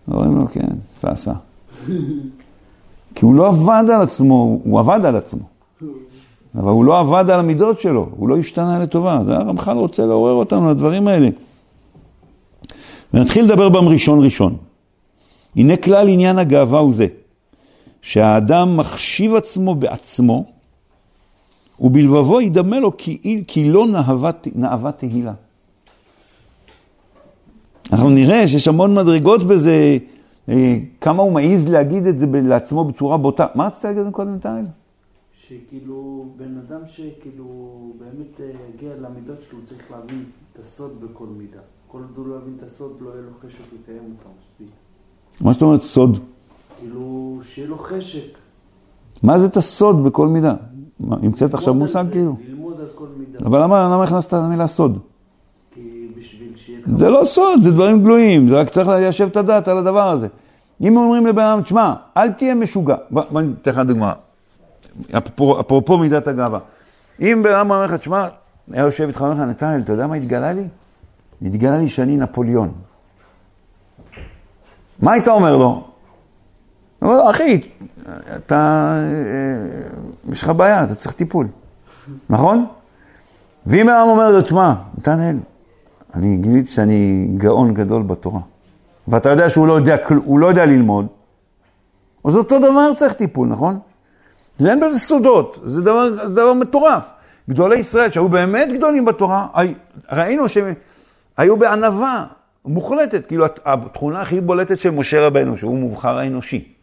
אומרים לו, כן, סע, סע. כי הוא לא עבד על עצמו, הוא עבד על עצמו. אבל הוא לא עבד על המידות שלו, הוא לא השתנה לטובה. זה הרמח"ל רוצה לעורר אותנו לדברים האלה. ונתחיל לדבר בם ראשון ראשון. הנה כלל עניין הגאווה הוא זה, שהאדם מחשיב עצמו בעצמו, ובלבבו ידמה לו כי, כי לא נאווה תהילה. אנחנו נראה שיש המון מדרגות בזה, אה, כמה הוא מעז להגיד את זה לעצמו בצורה בוטה. מה רצית להגיד קודם, טייל? שכאילו, בן אדם שכאילו באמת אה, יגיע למידות שלו, צריך להבין את הסוד בכל מידה. כל עוד הוא לא יבין את הסוד, לא יהיה לו חשק לקיים אותה מספיק. מה זאת אומרת סוד? כאילו, שיהיה לו חשק. מה זה את הסוד בכל מידה? המצאת עכשיו מושג כאילו? אבל למה, למה הכנסת את המילה סוד? זה לא סוד, זה דברים גלויים, זה רק צריך ליישב את הדעת על הדבר הזה. אם אומרים לבן אדם, תשמע, אל תהיה משוגע. בוא אני אתן לך דוגמה. אפרופו, אפרופו מידת הגאווה. אם בן אדם אומר לך, תשמע, היה יושב איתך, אומר לך, נתנאל, אתה יודע מה התגלה לי? התגלה לי שאני נפוליאון. מה היית אומר לו? אומר לו, אחי, אתה, אה, יש לך בעיה, אתה צריך טיפול, נכון? ואם העם אומר לו, תשמע, נתנאל, אני גיליתי שאני גאון גדול בתורה, ואתה יודע שהוא לא יודע, לא יודע ללמוד, אז אותו דבר צריך טיפול, נכון? זה אין בזה סודות, זה דבר, דבר מטורף. גדולי ישראל שהיו באמת גדולים בתורה, ראינו שהם היו בענווה מוחלטת, כאילו התכונה הכי בולטת של משה רבנו, שהוא מובחר האנושי.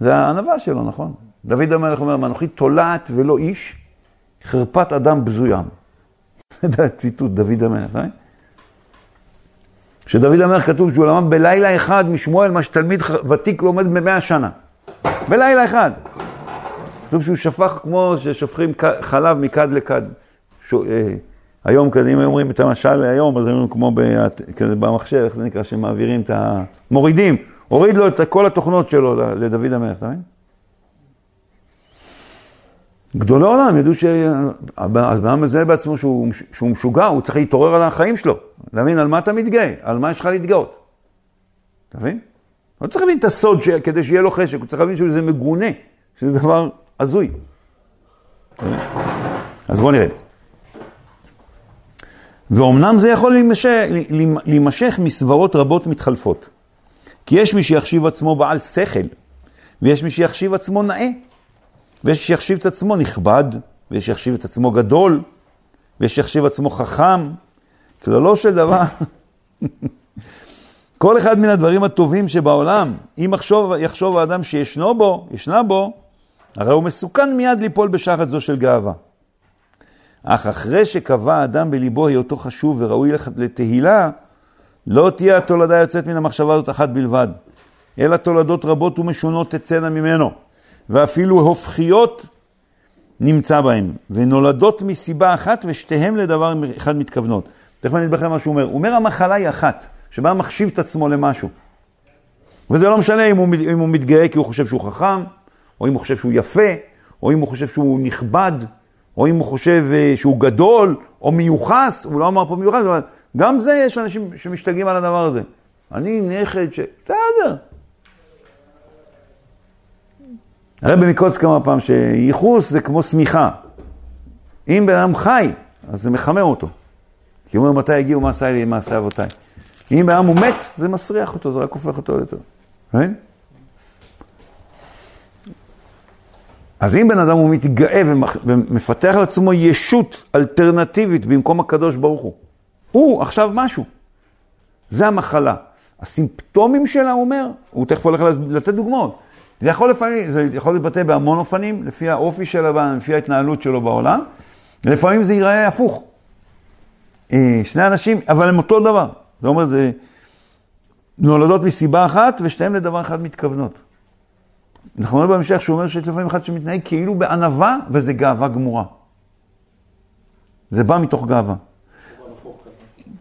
זה הענווה שלו, נכון? דוד המלך אומר, מנוחי תולעת ולא איש, חרפת אדם בזוים. זה הציטוט, דוד המלך, אה? שדוד המלך כתוב שהוא למד בלילה אחד משמואל, מה שתלמיד ותיק לומד במאה שנה. בלילה אחד. כתוב שהוא שפך כמו ששופכים חלב מכד לכד. ש... אה, היום כזה, אם אומרים את המשל היום, אז אומרים כמו כזה במחשב, איך זה נקרא, שמעבירים את ה... מורידים, הוריד לו את כל התוכנות שלו לדוד המלך, אתה מבין? גדולי עולם ידעו שהבן אדם מזהה בעצמו שהוא, שהוא משוגע, הוא צריך להתעורר על החיים שלו. להבין על מה אתה מתגאה, על מה יש לך להתגאות. אתה מבין? לא צריך להבין את הסוד ש... כדי שיהיה לו חשק, הוא צריך להבין שזה מגונה, שזה דבר הזוי. אז בואו נראה. ואומנם זה יכול להימשך, להימשך מסברות רבות מתחלפות. כי יש מי שיחשיב עצמו בעל שכל, ויש מי שיחשיב עצמו נאה, ויש מי שיחשיב את עצמו נכבד, ויש שיחשיב את עצמו גדול, ויש שיחשיב עצמו חכם, כללו של דבר. כל אחד מן הדברים הטובים שבעולם, אם יחשוב, יחשוב האדם שישנו בו, ישנה בו, הרי הוא מסוכן מיד ליפול בשחת זו של גאווה. אך אחרי שקבע האדם בליבו היותו חשוב וראוי לתהילה, לא תהיה התולדה יוצאת מן המחשבה הזאת אחת בלבד, אלא תולדות רבות ומשונות תצאנה ממנו, ואפילו הופכיות נמצא בהם, ונולדות מסיבה אחת ושתיהם לדבר אחד מתכוונות. תכף אני אדבר לכם מה שהוא אומר. הוא אומר המחלה היא אחת, שבה מחשיב את עצמו למשהו. וזה לא משנה אם הוא, אם הוא מתגאה כי הוא חושב שהוא חכם, או אם הוא חושב שהוא יפה, או אם הוא חושב שהוא נכבד, או אם הוא חושב אה, שהוא גדול, או מיוחס, הוא לא אמר פה מיוחס, אבל גם זה יש אנשים שמשתגעים על הדבר הזה. אני נכד ש... בסדר. הרבי מקוצק אמר פעם שייחוס זה כמו שמיכה. אם בן אדם חי, אז זה מחמם אותו. כי הוא אומר, מתי יגיעו מעשיי לי מעשי אבותיי. אם בן אדם הוא מת, זה מסריח אותו, זה רק הופך אותו יותר. כן? אז אם בן אדם הוא מתגאה ומפתח לעצמו ישות אלטרנטיבית במקום הקדוש ברוך הוא, הוא עכשיו משהו. זה המחלה. הסימפטומים שלה, הוא אומר, הוא תכף הולך לתת דוגמאות. זה יכול לפעמים, זה יכול להתבטא בהמון אופנים, לפי האופי של הבן, לפי ההתנהלות שלו בעולם, ולפעמים זה ייראה הפוך. אה, שני אנשים, אבל הם אותו דבר. זאת אומרת, זה נולדות מסיבה אחת, ושתיהן לדבר אחד מתכוונות. אנחנו נראה בהמשך שהוא אומר שיש לפעמים אחד שמתנהג כאילו בענווה, וזה גאווה גמורה. זה בא מתוך גאווה.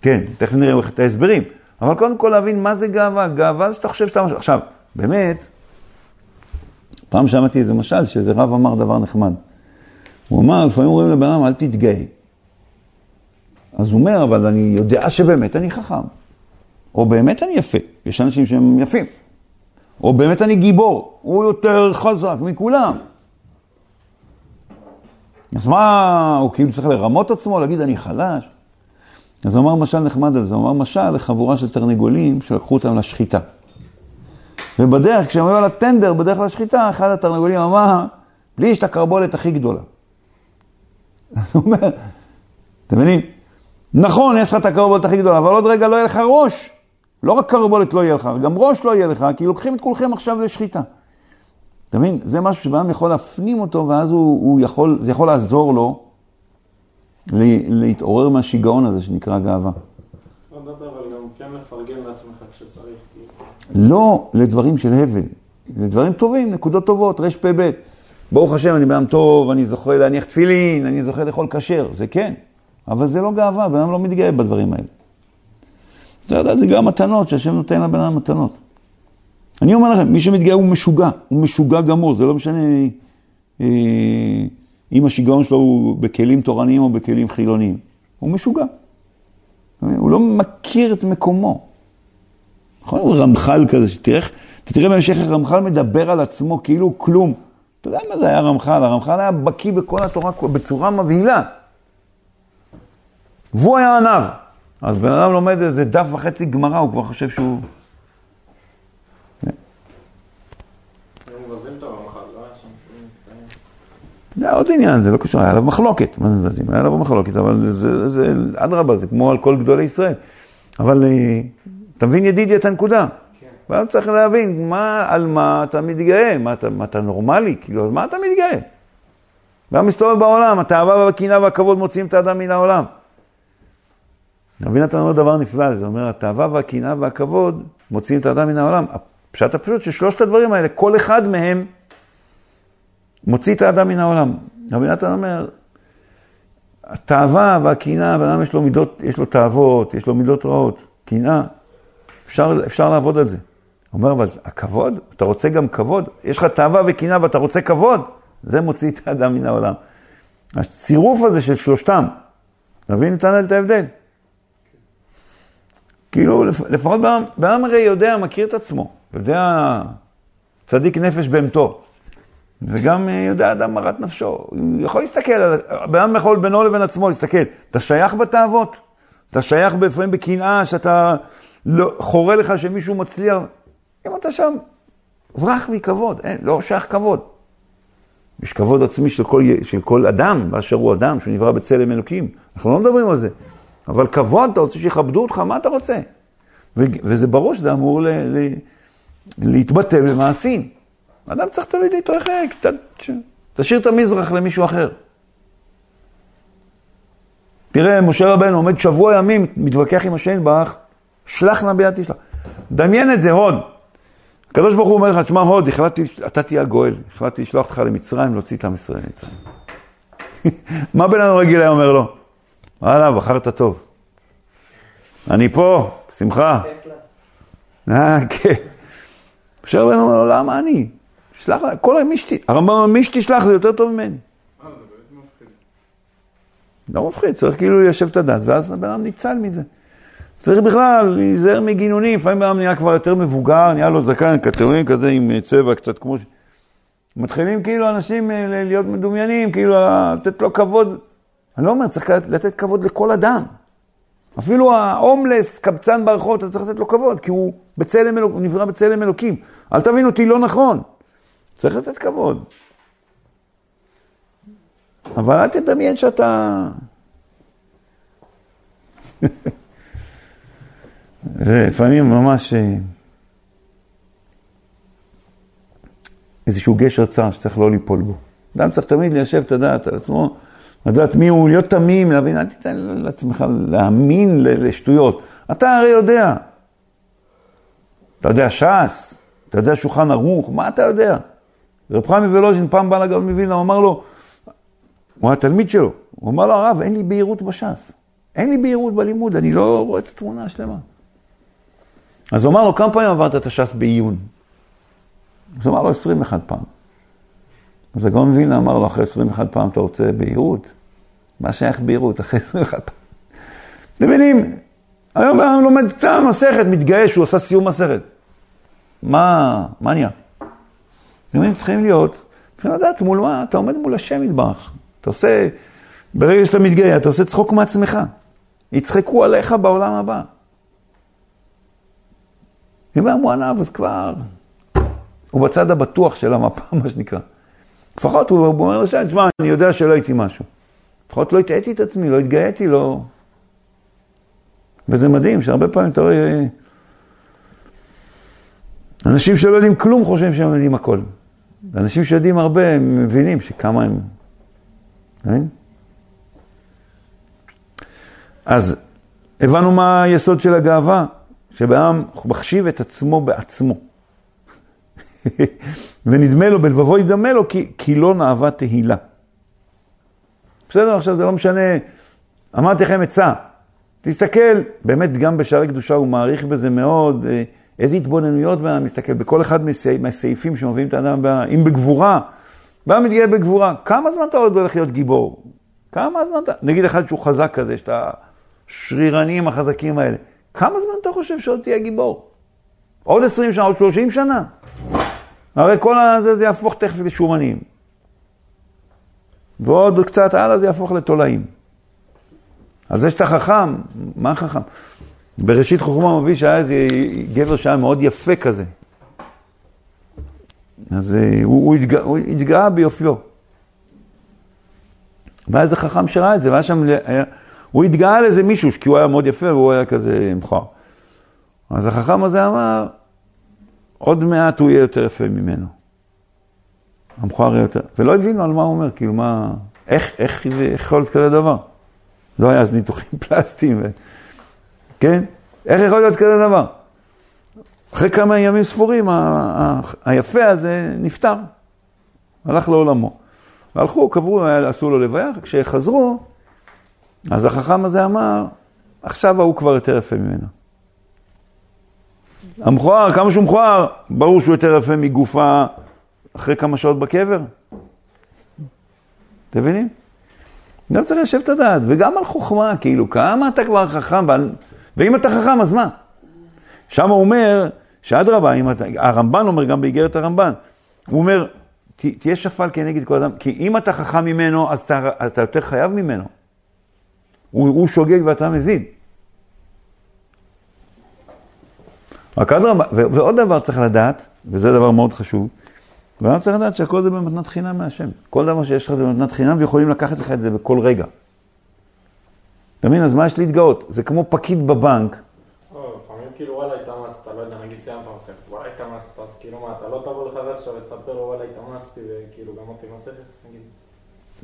כן, תכף נראה את ההסברים. אבל קודם כל להבין מה זה גאווה. גאווה זה שאתה חושב שאתה משהו. עכשיו, באמת, פעם שמעתי איזה משל, שאיזה רב אמר דבר נחמד. הוא אמר, לפעמים אומרים לבן אדם, אל תתגאה. אז הוא אומר, אבל אני יודע שבאמת אני חכם. או באמת אני יפה. יש אנשים שהם יפים. או באמת אני גיבור. הוא יותר חזק מכולם. אז מה, הוא כאילו צריך לרמות עצמו, להגיד אני חלש? אז הוא אמר משל נחמד על זה, הוא אמר משל לחבורה של תרנגולים שלקחו אותם לשחיטה. ובדרך, כשהם היו על הטנדר, בדרך לשחיטה, אחד התרנגולים אמר, לי יש את הקרבולת הכי גדולה. אז הוא אומר, אתם מבינים? נכון, יש לך את הקרבולת הכי גדולה, אבל עוד רגע לא יהיה לך ראש. לא רק קרבולת לא יהיה לך, גם ראש לא יהיה לך, כי לוקחים את כולכם עכשיו לשחיטה. אתה מבין? זה משהו שבן יכול להפנים אותו, ואז הוא, הוא יכול, זה יכול לעזור לו להתעורר מהשיגעון הזה שנקרא גאווה. לא לדעת, אבל גם כן לפרגן לעצמך כשצריך. לא לדברים של הבל, לדברים טובים, נקודות טובות, רפ"ב. ברוך השם, אני בן אדם טוב, אני זוכה להניח תפילין, אני זוכה לאכול כשר, זה כן, אבל זה לא גאווה, בן אדם לא מתגאה בדברים האלה. אתה יודע, זה גם מתנות, שהשם נותן לבן אדם מתנות. אני אומר לכם, מי שמתגאה הוא משוגע, הוא משוגע גמור, זה לא משנה אה, אם השיגעון שלו הוא בכלים תורניים או בכלים חילוניים. הוא משוגע. הוא לא מכיר את מקומו. נכון? הוא רמח"ל כזה, שתראה, תראה בהמשך איך רמח"ל מדבר על עצמו כאילו כלום. אתה יודע מה זה היה רמח"ל? הרמח"ל היה בקיא בכל התורה בצורה מבהילה. והוא היה עניו. אז בן אדם לומד איזה דף וחצי גמרא, הוא כבר חושב שהוא... היו מבזים את הרמח"ל, לא היה שם שום קטעים. זה עוד עניין, זה לא קשור, היה עליו מחלוקת, מה זה מבזים? היה עליו מחלוקת, אבל זה, זה, אדרבה, זה כמו על כל גדולי ישראל. אבל אה, אתה מבין ידידי את הנקודה. ואז צריך להבין מה, על מה אתה מתגאה, מה אתה, מה אתה נורמלי, כאילו, על מה אתה מתגאה? גם מסתובב בעולם, התאווה והקנאה והכבוד מוציאים את האדם מן העולם. רבי נתן אומר דבר נפלא, זה אומר, התאווה והקנאה והכבוד מוציאים את האדם מן העולם. הפשט הפשוט ששלושת הדברים האלה, כל אחד מהם מוציא את האדם מן העולם. רבי נתן אומר, התאווה והקנאה, הבן אדם יש לו מידות, יש לו תאוות, יש לו מידות רעות, קנאה, אפשר, אפשר לעבוד על זה. הוא אומר, אבל הכבוד, אתה רוצה גם כבוד? יש לך תאווה וקנאה ואתה רוצה כבוד? זה מוציא את האדם מן העולם. הצירוף הזה של שלושתם, נבין את ההבדל? כאילו, לפ- לפחות בן בן אדם הרי יודע, מכיר את עצמו, יודע צדיק נפש בהמתו. וגם אה, יודע אדם מרת נפשו. הוא יכול להסתכל, על- בן אדם יכול בינו לבין עצמו להסתכל. אתה שייך בתאוות? אתה שייך לפעמים בקנאה שאתה לא, חורה לך שמישהו מצליח? אם אתה שם, ברח מכבוד, אין, לא שייך כבוד. יש כבוד עצמי של כל, של כל אדם, באשר הוא אדם, שהוא נברא בצלם אלוקים. אנחנו לא מדברים על זה. אבל כבוד, אתה רוצה שיכבדו אותך, מה אתה רוצה? ו- וזה ברור שזה אמור ל- ל- להתבטא במעשים. אדם צריך תמיד להתרחק, ת, תשאיר את המזרח למישהו אחר. תראה, משה רבנו עומד שבוע ימים, מתווכח עם השם ברך, שלח נא ביד תשלח. דמיין את זה, הוד. הקדוש ברוך הוא אומר לך, תשמע הוד, החלטתי, אתה תהיה הגואל, החלטתי לשלוח אותך למצרים, להוציא את עם ישראל ממצרים. מה בן אדם רגיל היה אומר לו? וואלה, בחרת טוב. אני פה, בשמחה. אה, כן. משה רבנו אומר לו, למה אני? שלח לה, כל מי שת... הרמב"ם מי שתשלח זה יותר טוב ממני. אה. לא מפחיד, צריך כאילו ליישב את הדת, ואז הבן אדם ניצל מזה. צריך בכלל להיזהר מגינונים, לפעמים בן אדם נהיה כבר יותר מבוגר, נהיה לו זקן, קטורים כזה עם צבע קצת כמו ש... מתחילים כאילו אנשים אה, להיות מדומיינים, כאילו לתת לו כבוד. אני לא אומר, צריך לתת כבוד לכל אדם. אפילו ההומלס, קבצן ברחוב, אתה צריך לתת לו כבוד, כי הוא בצלם אלוקים, הוא נברא בצלם אלוקים. אל תבין אותי לא נכון. צריך לתת כבוד. אבל אל תדמיין שאתה... זה לפעמים ממש אה, איזשהו גשר צר שצריך לא ליפול בו. אדם צריך תמיד ליישב את הדעת על עצמו, לדעת מי הוא, להיות תמים, להבין, אל תיתן לעצמך להאמין לשטויות. אתה הרי יודע. אתה יודע ש"ס, אתה יודע שולחן ערוך, מה אתה יודע? רב חמי ולוז'ין פעם בא לגאון מווילנה, הוא אמר לו, הוא התלמיד שלו, הוא אמר לו, הרב, אין לי בהירות בש"ס. אין לי בהירות בלימוד, אני לא רואה את התמונה השלמה. אז הוא אמר לו, כמה פעמים עברת את הש"ס בעיון? אז הוא אמר לו, 21 פעם. אז הגאון מווילנה אמר לו, אחרי 21 פעם אתה רוצה בהירות? מה שייך בהירות אחרי 21 פעם? אתם מבינים? היום הוא לומד קצת מסכת, מתגאה שהוא עשה סיום מסכת. מה, מה נהיה? אתם צריכים להיות, צריכים לדעת מול מה, אתה עומד מול השם יתברך. אתה עושה, ברגע שאתה מתגאה, אתה עושה צחוק מעצמך. יצחקו עליך בעולם הבא. אם היה מוענב, אז כבר, הוא בצד הבטוח של המפה, מה שנקרא. לפחות הוא אומר לשם, תשמע, אני יודע שלא הייתי משהו. לפחות לא הטעיתי את עצמי, לא התגאיתי, לא... וזה מדהים שהרבה פעמים אתה רואה... אנשים שלא יודעים כלום חושבים שהם יודעים הכל. אנשים שיודעים הרבה, הם מבינים שכמה הם... מבין? אז הבנו מה היסוד של הגאווה, שבעם מחשיב את עצמו בעצמו. ונדמה לו, בלבבו ידמה לו, כי, כי לא נאווה תהילה. בסדר, עכשיו זה לא משנה, אמרתי לכם עצה, תסתכל, באמת גם בשערי קדושה הוא מעריך בזה מאוד, אה, איזה התבוננויות בן מסתכל, בכל אחד מהסעיפים שמביאים את האדם, אם בגבורה, בא מתגאה בגבורה, כמה זמן אתה עוד הולך להיות גיבור? כמה זמן אתה, נגיד אחד שהוא חזק כזה, שאתה שרירנים החזקים האלה, כמה זמן אתה חושב שעוד תהיה גיבור? עוד 20 שנה, עוד 30 שנה? הרי כל הזה זה יהפוך תכף לשומנים. ועוד קצת הלאה זה יהפוך לתולעים. אז זה שאתה חכם, מה חכם? בראשית חוכמה מביא שהיה איזה גבר שהיה מאוד יפה כזה. אז אה, הוא, הוא, התגא, הוא התגאה ביופיו. והיה איזה חכם שראה את זה, והיה שם, היה, הוא התגאה לאיזה מישהו, כי הוא היה מאוד יפה והוא היה כזה מכוער. אז החכם הזה אמר, עוד מעט הוא יהיה יותר יפה ממנו. המכוער יהיה יותר, ולא הבינו על מה הוא אומר, כאילו מה, איך, איך, איך יכול להיות כזה דבר? לא היה אז ניתוחים פלסטיים, ו... כן? איך יכול להיות כזה דבר? אחרי כמה ימים ספורים, ה- ה- היפה הזה נפטר, הלך לעולמו. והלכו, קברו, עשו לו לוויה, כשחזרו, אז החכם הזה אמר, עכשיו ההוא כבר יותר יפה ממנו. המכוער, כמה שהוא מכוער, ברור שהוא יותר יפה מגופה אחרי כמה שעות בקבר. אתם מבינים? גם צריך לשבת את הדעת, וגם על חוכמה, כאילו, כמה אתה כבר חכם, ועל... ואם אתה חכם, אז מה? שם הוא אומר, שאדרבה. הרמב"ן אומר גם באיגרת הרמב"ן, הוא אומר, ת, תהיה שפל כנגד כל אדם, כי אם אתה חכם ממנו, אז אתה, אז אתה יותר חייב ממנו. הוא, הוא שוגג ואתה מזיד. רק אדרבה, ועוד דבר צריך לדעת, וזה דבר מאוד חשוב, ואדם צריך לדעת שהכל זה במתנת חינם מהשם. כל דבר שיש לך זה במתנת חינם, ויכולים לקחת לך את זה בכל רגע. אתה מבין? אז מה יש להתגאות? זה כמו פקיד בבנק. לא, לפעמים כאילו וואלה התאמצת, לא יודע, נגיד סיימת מסכת, וואלה התאמצת, אז כאילו מה, אתה לא תבוא לחבר עכשיו ותספר לו וואלה התאמצתי וכאילו גמרתי מסכת, נגיד.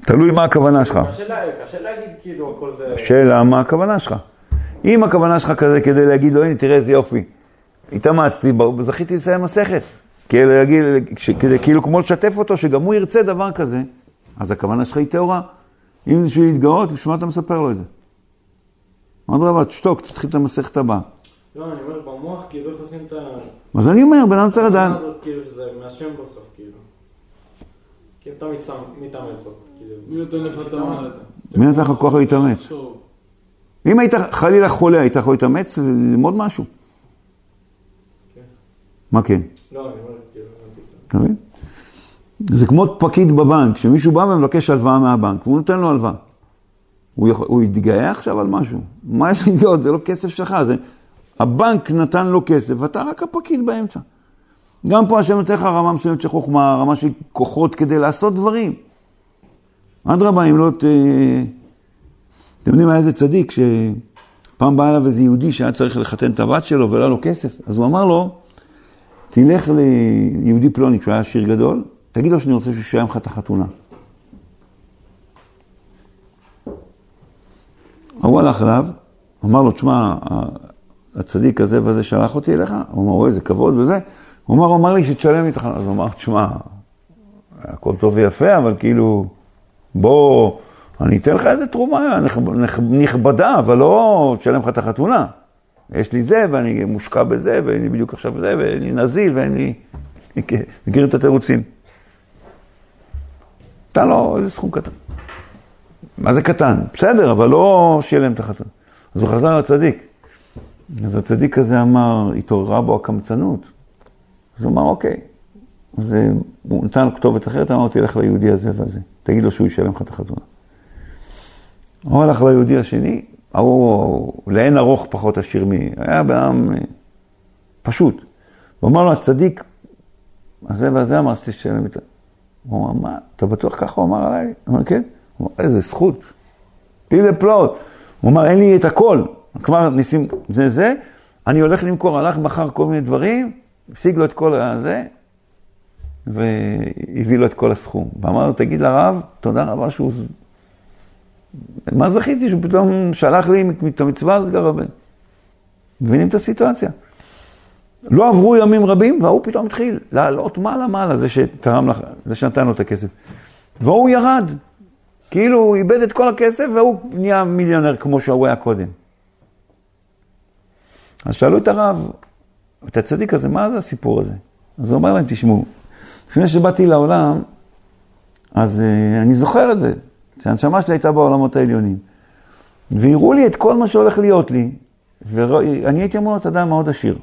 תלוי מה הכוונה שלך. קשה לה- קשה להגיד כאילו הכל זה... שאלה, מה הכוונה שלך? אם הכוונה שלך כזה כדי להגיד לו, הנה, תראה איזה יופי. התאמצתי, זכיתי לסיים מסכת. להגיד, כדי כאילו כמו לשתף אותו, שגם הוא ירצה דבר כזה, אז הכוונה שלך היא טהורה. אם בשביל להתגאות, בשביל מה אתה מספר לו את זה? אדרבה, תשתוק, תתחיל את המסכת הבאה. לא, אני אומר, במוח כאילו איך עושים את ה... אז אני אומר, בן אדם צריך לדעת. כאילו שזה מהשם בסוף, כאילו. כי אתה מתאמץ, כאילו... מי נותן לך את ה... מי נתן לך כוח להתאמץ? אם היית חלילה חולה, היית יכול להתאמץ ללמוד משהו. כן. מה כן? לא, אני אומר, כאילו. אתה מבין? זה כמו פקיד בבנק, שמישהו בא ומבקש הלוואה מהבנק, והוא נותן לו הלוואה. הוא, יכול, הוא יתגאה עכשיו על משהו? מה יש להתגאות? זה לא כסף שלך, זה... הבנק נתן לו כסף, ואתה רק הפקיד באמצע. גם פה השם נותן לך רמה מסוימת של חוכמה, רמה של כוחות כדי לעשות דברים. אדרבה, אם לא ת... אתם יודעים, היה איזה צדיק שפעם בא אליו איזה יהודי שהיה צריך לחתן את הבת שלו ולא היה לו כסף, אז הוא אמר לו, תלך ליהודי פלוני, כשהוא היה עשיר גדול, תגיד לו שאני רוצה שהוא ישלם לך את החתונה. ההוא הלך אליו, אמר לו, תשמע, הצדיק הזה וזה שלח אותי אליך, הוא אמר, אוי, איזה כבוד וזה. הוא אמר, הוא אמר לי שתשלם החתונה. אז הוא אמר, תשמע, הכל טוב ויפה, אבל כאילו, בוא, אני אתן לך איזה תרומה נכ- נכ- נכבדה, אבל לא תשלם לך את החתונה. יש לי זה, ואני מושקע בזה, ואין לי בדיוק עכשיו זה, ואין לי נזיל, ואין לי... מכיר את התירוצים. נתן לו איזה סכום קטן. מה זה קטן? בסדר, אבל לא שילם את החתונה. אז הוא חזר לצדיק. אז הצדיק הזה אמר, התעוררה בו הקמצנות. אז הוא אמר, אוקיי. אז אה, הוא נתן לו כתובת אחרת, אמר, תלך ליהודי הזה והזה. תגיד לו שהוא ישלם לך את החתונה. הוא הלך ליהודי השני, ההוא לאין ארוך פחות עשיר מי, היה אדם אה, פשוט. הוא אמר לו, הצדיק הזה והזה אמר שתשלם את ה... הוא אמר, מה, אתה בטוח ככה הוא אמר עליי? הוא אמר, כן. איזה זכות. פילי פלאות. הוא אמר, אין לי את הכל. כבר ניסים, זה זה, אני הולך למכור, הלך מחר כל מיני דברים, השיג לו את כל הזה, והביא לו את כל הסכום. ואמר לו, תגיד לרב, תודה רבה שהוא... מה זכיתי שהוא פתאום שלח לי את המצווה הזאת לרבן. מבינים את הסיטואציה? לא עברו ימים רבים, וההוא פתאום התחיל לעלות מעלה-מעלה, זה שתרם לך, זה שנתן לו את הכסף. והוא ירד, כאילו הוא איבד את כל הכסף והוא נהיה מיליונר כמו שהוא היה קודם. אז שאלו את הרב, את הצדיק הזה, מה זה הסיפור הזה? אז הוא אומר להם, תשמעו, לפני שבאתי לעולם, אז uh, אני זוכר את זה, שהנשמה שלי הייתה בעולמות העליונים. והראו לי את כל מה שהולך להיות לי, ואני הייתי אמור להיות אדם מאוד עשיר.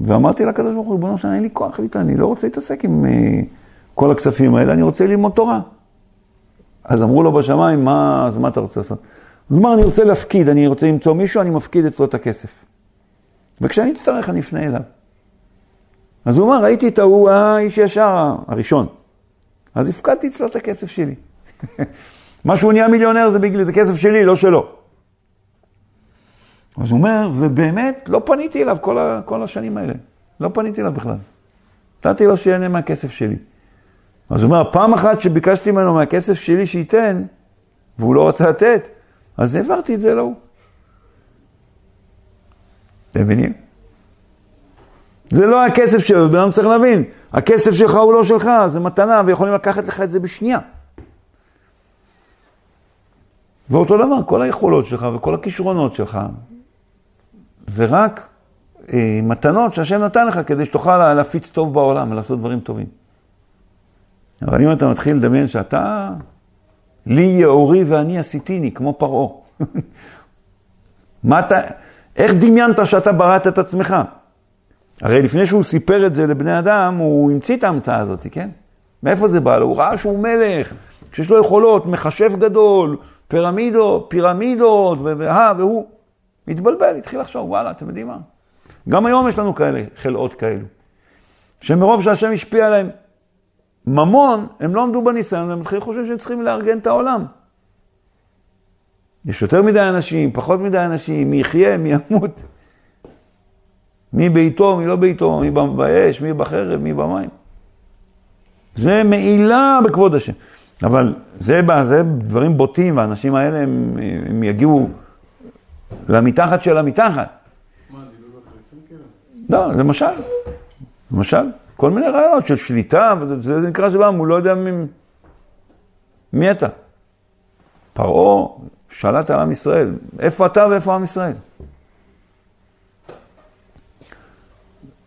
ואמרתי לקדוש ברוך הוא, ריבונו שלנו, אין לי כוח איתה, אני לא רוצה להתעסק עם uh, כל הכספים האלה, אני רוצה ללמוד תורה. אז אמרו לו בשמיים, מה, אז מה אתה רוצה לעשות? אז אמר, אני רוצה להפקיד, אני רוצה למצוא מישהו, אני מפקיד אצלו את הכסף. וכשאני אצטרך, אני אפנה אליו. אז הוא אמר, ראיתי את ההוא, האיש ישר, הראשון. אז הפקדתי אצלו את הכסף שלי. מה שהוא נהיה מיליונר זה בגלל, זה כסף שלי, לא שלו. אז הוא אומר, ובאמת, לא פניתי אליו כל, ה, כל השנים האלה. לא פניתי אליו בכלל. נתתי לו שיהנה מהכסף שלי. אז הוא אומר, פעם אחת שביקשתי ממנו מהכסף שלי שייתן, והוא לא רצה לתת, אז העברתי את זה להוא. אתם מבינים? זה לא הכסף שלו, בן אדם צריך להבין, הכסף שלך הוא לא שלך, זה מתנה, ויכולים לקחת לך את זה בשנייה. ואותו דבר, כל היכולות שלך וכל הכישרונות שלך, זה רק אה, מתנות שהשם נתן לך כדי שתוכל להפיץ טוב בעולם ולעשות דברים טובים. אבל אם אתה מתחיל לדמיין שאתה, לי יאורי ואני עשיתיני, כמו פרעה. מה אתה, איך דמיינת שאתה בראת את עצמך? הרי לפני שהוא סיפר את זה לבני אדם, הוא המציא את ההמצאה הזאת, כן? מאיפה זה בא לו? הוא ראה שהוא מלך, שיש לו יכולות, מחשב גדול, פירמידות, פירמידות, והה, והוא מתבלבל, התחיל לחשוב, וואלה, אתם יודעים מה? גם היום יש לנו כאלה, חלאות כאלו, שמרוב שהשם השפיע עליהם ממון, הם לא עמדו בניסיון, הם מתחילים חושבים שהם צריכים לארגן את העולם. יש יותר מדי אנשים, פחות מדי אנשים, מי יחיה, מי ימות. מי בעיתו, מי לא בעיתו, מי באש, מי בחרב, מי במים. זה מעילה בכבוד השם. אבל זה, זה דברים בוטים, והאנשים האלה הם, הם יגיעו למתחת של המתחת. מה, דילוג אחרי כאילו? לא, למשל, למשל, כל מיני רעיונות של שליטה, זה נקרא שבם, הוא לא יודע מי, מי אתה. פרעה שלט על עם ישראל, איפה אתה ואיפה עם ישראל?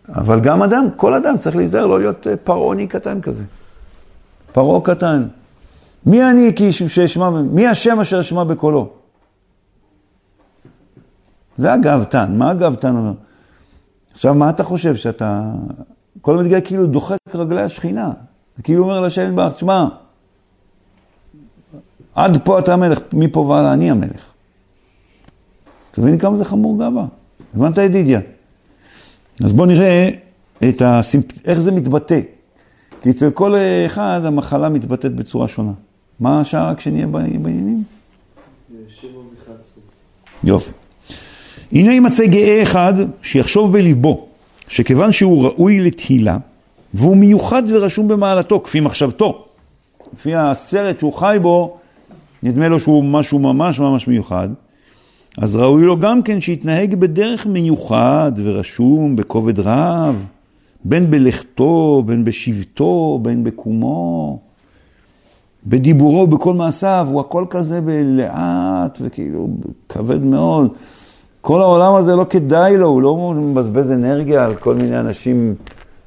אבל גם אדם, כל אדם צריך להיזהר לא להיות אה, פרעוני קטן כזה. פרעה קטן. מי אני כי שאשמע, מי השם אשר אשמע בקולו? זה הגאוותן, מה הגאוותן אומר? עכשיו, מה אתה חושב שאתה... כל הזמן מתגלה כאילו דוחק רגלי השכינה. כאילו אומר לשם בך, תשמע, עד פה אתה המלך, מפה והלאה אני המלך. אתה מבין כמה זה חמור גאווה? הבנת ידידיה? אז בואו נראה את הסימפ... איך זה מתבטא. כי אצל כל אחד המחלה מתבטאת בצורה שונה. מה השעה רק שנהיה בעניינים? יופי. הנה יימצא גאה אחד שיחשוב בליבו, שכיוון שהוא ראוי לתהילה, והוא מיוחד ורשום במעלתו, כפי מחשבתו. לפי הסרט שהוא חי בו, נדמה לו שהוא משהו ממש ממש מיוחד. אז ראוי לו גם כן שיתנהג בדרך מיוחד ורשום בכובד רב, בין בלכתו, בין בשבתו, בין בקומו, בדיבורו, בכל מעשיו, הוא הכל כזה בלאט וכאילו כבד מאוד. כל העולם הזה לא כדאי לו, הוא לא מבזבז אנרגיה על כל מיני אנשים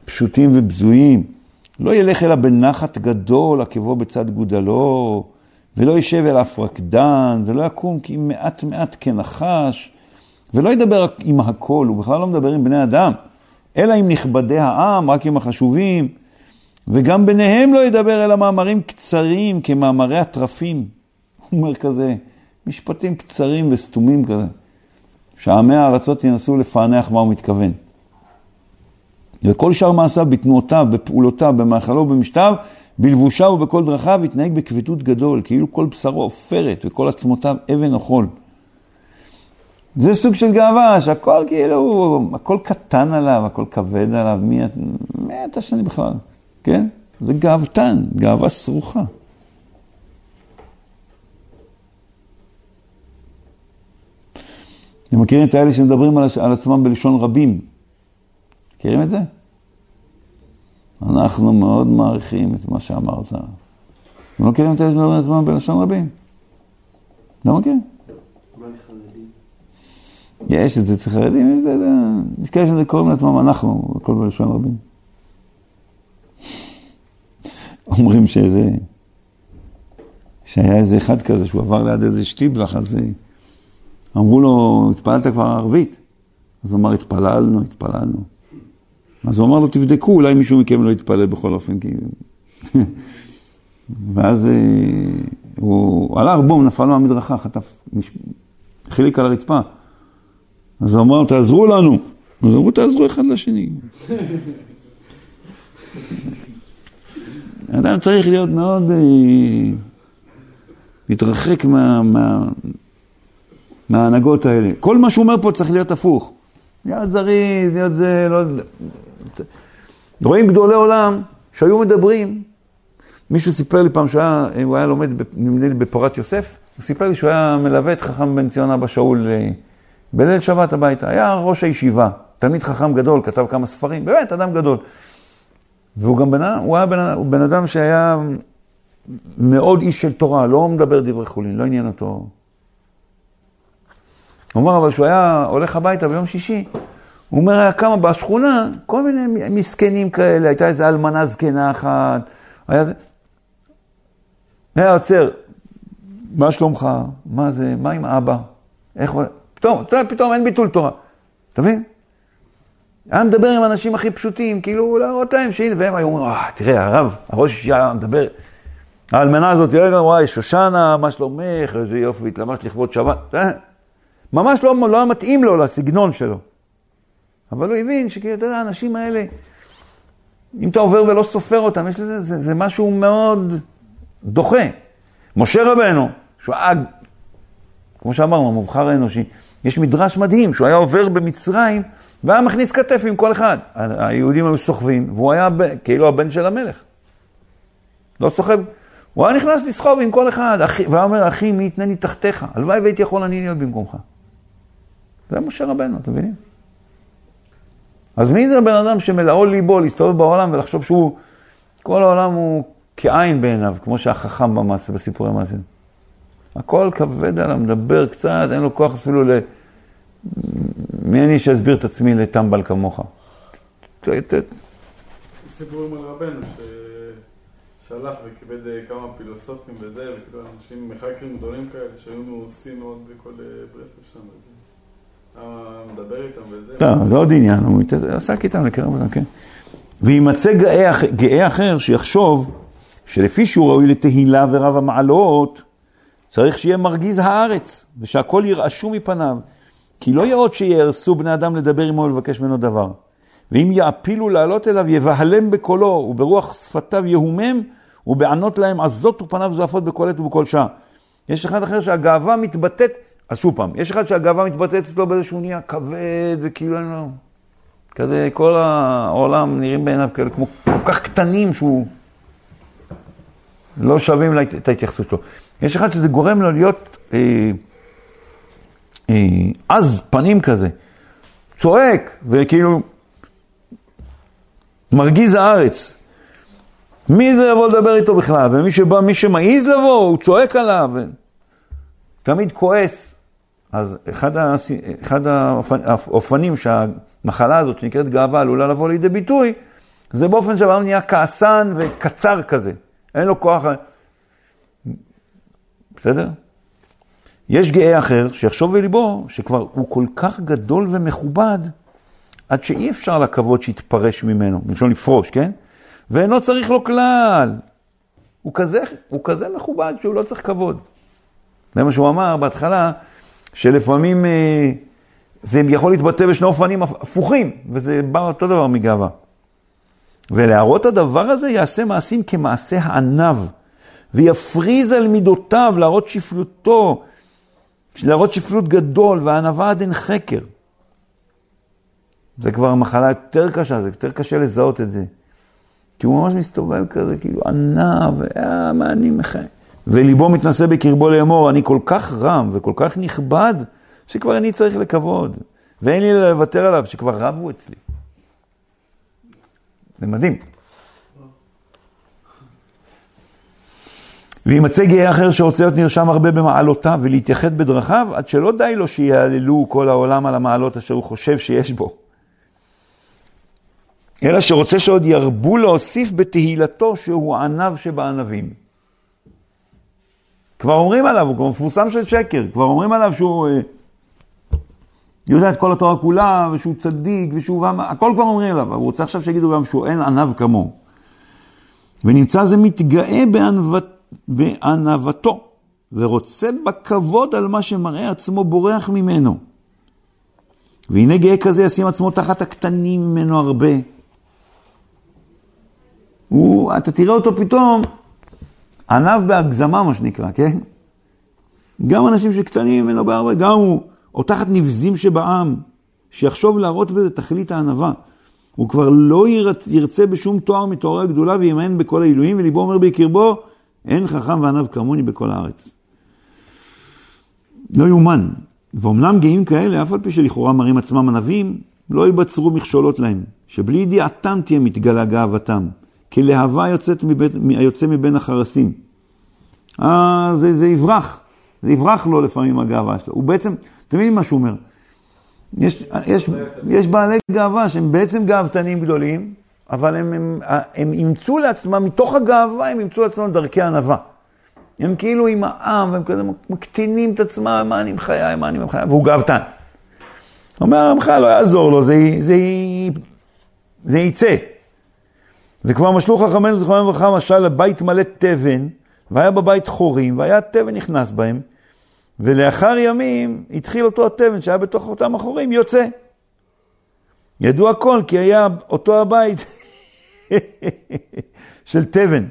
פשוטים ובזויים. לא ילך אלא בנחת גדול, עקבו בצד גודלו, ולא יישב אל אף רקדן, ולא יקום כי מעט מעט כנחש, ולא ידבר עם הכל, הוא בכלל לא מדבר עם בני אדם, אלא עם נכבדי העם, רק עם החשובים, וגם ביניהם לא ידבר אלא מאמרים קצרים כמאמרי הטרפים. הוא אומר כזה, משפטים קצרים וסתומים כזה. שעמי הארצות ינסו לפענח מה הוא מתכוון. וכל שאר מעשיו בתנועותיו, בפעולותיו, במאכלו, במשתיו, בלבושיו ובכל דרכיו יתנהג בכבדות גדול, כאילו כל בשרו עופרת וכל עצמותיו אבן או חול. זה סוג של גאווה, שהכל כאילו, הכל קטן עליו, הכל כבד עליו, מי אתה שאני בכלל, כן? זה גאוותן, גאווה סרוחה. אתם מכירים את האלה שמדברים על, על עצמם בלשון רבים? מכירים את זה? אנחנו מאוד מעריכים את מה שאמרת. אתם לא מכירים את האלה שמדברים על עצמם בלשון רבים? לא מכירים? יש את זה אצל חרדים, יש את זה, יש כאלה שקוראים לעצמם אנחנו, הכל בלשון רבים. אומרים שזה, שהיה איזה אחד כזה שהוא עבר ליד איזה שטיבלח, אז אמרו לו, התפללת כבר ערבית? אז הוא אמר, התפללנו, התפללנו. אז הוא אמר לו, תבדקו, אולי מישהו מכם לא יתפלל בכל אופן, כי... ואז אה, הוא הלך, בום, נפל לו המדרכה, חטף, מש... חיליק על הרצפה. אז הוא אמר, תעזרו לנו. אז אמרו, תעזרו אחד לשני. אדם צריך להיות מאוד, אה, להתרחק מה, מה, מההנהגות האלה. כל מה שהוא אומר פה צריך להיות הפוך. להיות זריז, להיות זה, לא... רואים גדולי עולם שהיו מדברים. מישהו סיפר לי פעם שהוא היה, היה לומד, נדמה לי, בפורת יוסף, הוא סיפר לי שהוא היה מלווה את חכם בן ציון אבא שאול אה, בליל שבת הביתה. היה ראש הישיבה, תלמיד חכם גדול, כתב כמה ספרים, באמת, אדם גדול. והוא גם בן, הוא היה בן, הוא בן אדם שהיה מאוד איש של תורה, לא מדבר דברי חולין, לא עניין אותו. הוא אומר, אבל כשהוא היה הולך הביתה ביום שישי, הוא אומר, היה כמה בשכונה, כל מיני מסכנים כאלה, הייתה איזו אלמנה זקנה אחת, היה זה... היה עוצר, מה שלומך? מה זה? מה עם אבא? איך הוא... פתאום, אתה יודע, פתאום אין ביטול תורה. אתה מבין? היה מדבר עם אנשים הכי פשוטים, כאילו להראות להם שהנה, והם היו אומרים, אה, תראה, הרב, הראש אישה מדבר, האלמנה הזאת, רגע, וואי, שושנה, מה שלומך, איזה יופי, התלבשת לכבוד שבת. ממש לא, לא מתאים לו לסגנון שלו. אבל הוא הבין שכאילו, אתה יודע, האנשים האלה, אם אתה עובר ולא סופר אותם, יש לזה, זה, זה משהו מאוד דוחה. משה רבנו, שהוא היה, כמו שאמרנו, המובחר האנושי, יש מדרש מדהים, שהוא היה עובר במצרים, והיה מכניס כתף עם כל אחד. היהודים היו סוחבים, והוא היה כאילו הבן של המלך. לא סוחב, הוא היה נכנס לסחוב עם כל אחד, והיה אומר, אחי, מי יתנני תחתיך? הלוואי והייתי יכול אני להיות במקומך. זה משה רבנו, אתם מבינים? אז מי זה הבן אדם שמלאו ליבו להסתובב בעולם ולחשוב שהוא, כל העולם הוא כעין בעיניו, כמו שהחכם במעשה, בסיפורי מעשה. הכל כבד עליו, מדבר קצת, אין לו כוח אפילו ל... מי אני שאסביר את עצמי לטמבל כמוך? סיפורים על רבנו, ששלח וכיבד אה, כמה פילוסופים וזה, וכאילו אנשים מחקרים גדולים כאלה, שהיו מאוסים מאוד בכל אה, ברסלב שם. מדבר איתם וזה. לא, זה עוד עניין, הוא עסק איתם לקרב אותם, כן. וימצא גאה, אח- גאה אחר שיחשוב שלפי שהוא ראוי לתהילה ורב המעלות, צריך שיהיה מרגיז הארץ, ושהכל ירעשו מפניו. כי לא יאות שיהרסו בני אדם לדבר עמו ולבקש ממנו דבר. ואם יעפילו לעלות אליו, יבהלם בקולו, וברוח שפתיו יהומם, ובענות להם עזות ופניו זועפות בכל עת ובכל שעה. יש אחד אחר שהגאווה מתבטאת, אז שוב פעם, יש אחד שהגאווה מתבטאת אצלו באיזה שהוא נהיה כבד, וכאילו אין לו... כזה, כל העולם נראים בעיניו כאלה כמו כל כך קטנים שהוא... לא שווים לה, את ההתייחסות שלו. יש אחד שזה גורם לו להיות אה, אה, עז פנים כזה, צועק, וכאילו מרגיז הארץ. מי זה יבוא לדבר איתו בכלל? ומי שבא, מי שמעז לבוא, הוא צועק עליו. תמיד כועס. אז אחד, הס... אחד האופנ- האופנים שהמחלה הזאת שנקראת גאווה עלולה לבוא לידי ביטוי, זה באופן שהאדם נהיה כעסן וקצר כזה. אין לו כוח. בסדר? יש גאה אחר שיחשוב בליבו שכבר הוא כל כך גדול ומכובד, עד שאי אפשר לכבוד שיתפרש ממנו, מלשון לפרוש, כן? ואינו צריך לו כלל. הוא כזה, הוא כזה מכובד שהוא לא צריך כבוד. זה מה שהוא אמר בהתחלה, שלפעמים אה, זה יכול להתבטא בשני אופנים הפ- הפוכים, וזה בא אותו דבר מגאווה. ולהראות הדבר הזה יעשה מעשים כמעשה הענב, ויפריז על מידותיו, להראות שפלותו, להראות שפלות גדול, והענווה עד אין חקר. זה כבר מחלה יותר קשה, זה יותר קשה לזהות את זה. כי הוא ממש מסתובב כזה, כאילו ענב, אה, מה אני מחיים. וליבו מתנשא בקרבו לאמור, אני כל כך רם וכל כך נכבד, שכבר אני צריך לכבוד. ואין לי לוותר עליו, שכבר רבו אצלי. זה מדהים. וימצא גאה אחר שרוצה להיות נרשם הרבה במעלותיו ולהתייחד בדרכיו, עד שלא די לו שיעללו כל העולם על המעלות אשר הוא חושב שיש בו. אלא שרוצה שעוד ירבו להוסיף בתהילתו שהוא הענב שבענבים. כבר אומרים עליו, הוא כבר מפורסם של שקר, כבר אומרים עליו שהוא אה, יודע את כל התורה כולה, ושהוא צדיק, ושהוא הכל כבר אומרים עליו, אבל הוא רוצה עכשיו שיגידו גם שהוא אין ענב כמוהו. ונמצא זה מתגאה בענוות, בענוותו, ורוצה בכבוד על מה שמראה עצמו בורח ממנו. והנה גאה כזה ישים עצמו תחת הקטנים ממנו הרבה. הוא, אתה תראה אותו פתאום, ענב בהגזמה, מה שנקרא, כן? גם אנשים שקטנים ממנו בהרבה, גם הוא, או תחת נבזים שבעם, שיחשוב להראות בזה תכלית הענווה. הוא כבר לא ירצ, ירצה בשום תואר מתוארי הגדולה וימאן בכל העילויים, וליבו אומר בקרבו, אין חכם וענב כמוני בכל הארץ. לא יאומן. ואומנם גאים כאלה, אף על פי שלכאורה מראים עצמם ענבים, לא ייבצרו מכשולות להם, שבלי ידיעתם תהיה מתגלה גאוותם, כלהבה יוצאת מבית, היוצא מבין החרסים. אה, זה, זה יברח, זה יברח לו לפעמים הגאווה שלו. הוא בעצם, אתם מבינים מה שהוא אומר? יש, יש, יש בעלי גאווה שהם בעצם גאוותנים גדולים, אבל הם, הם, הם אימצו לעצמם, מתוך הגאווה הם אימצו לעצמם דרכי ענווה. הם כאילו עם העם, והם כזה מקטינים את עצמם, מה אני בחיי, מה אני בחיי, והוא גאוותן. אומר, בכלל לא יעזור לו, זה, זה, זה יצא. וכבר משלו חכמינו זכרונם לברכה משל לבית מלא תבן, והיה בבית חורים, והיה תבן נכנס בהם, ולאחר ימים התחיל אותו התבן שהיה בתוך אותם החורים, יוצא. ידעו הכל, כי היה אותו הבית של תבן.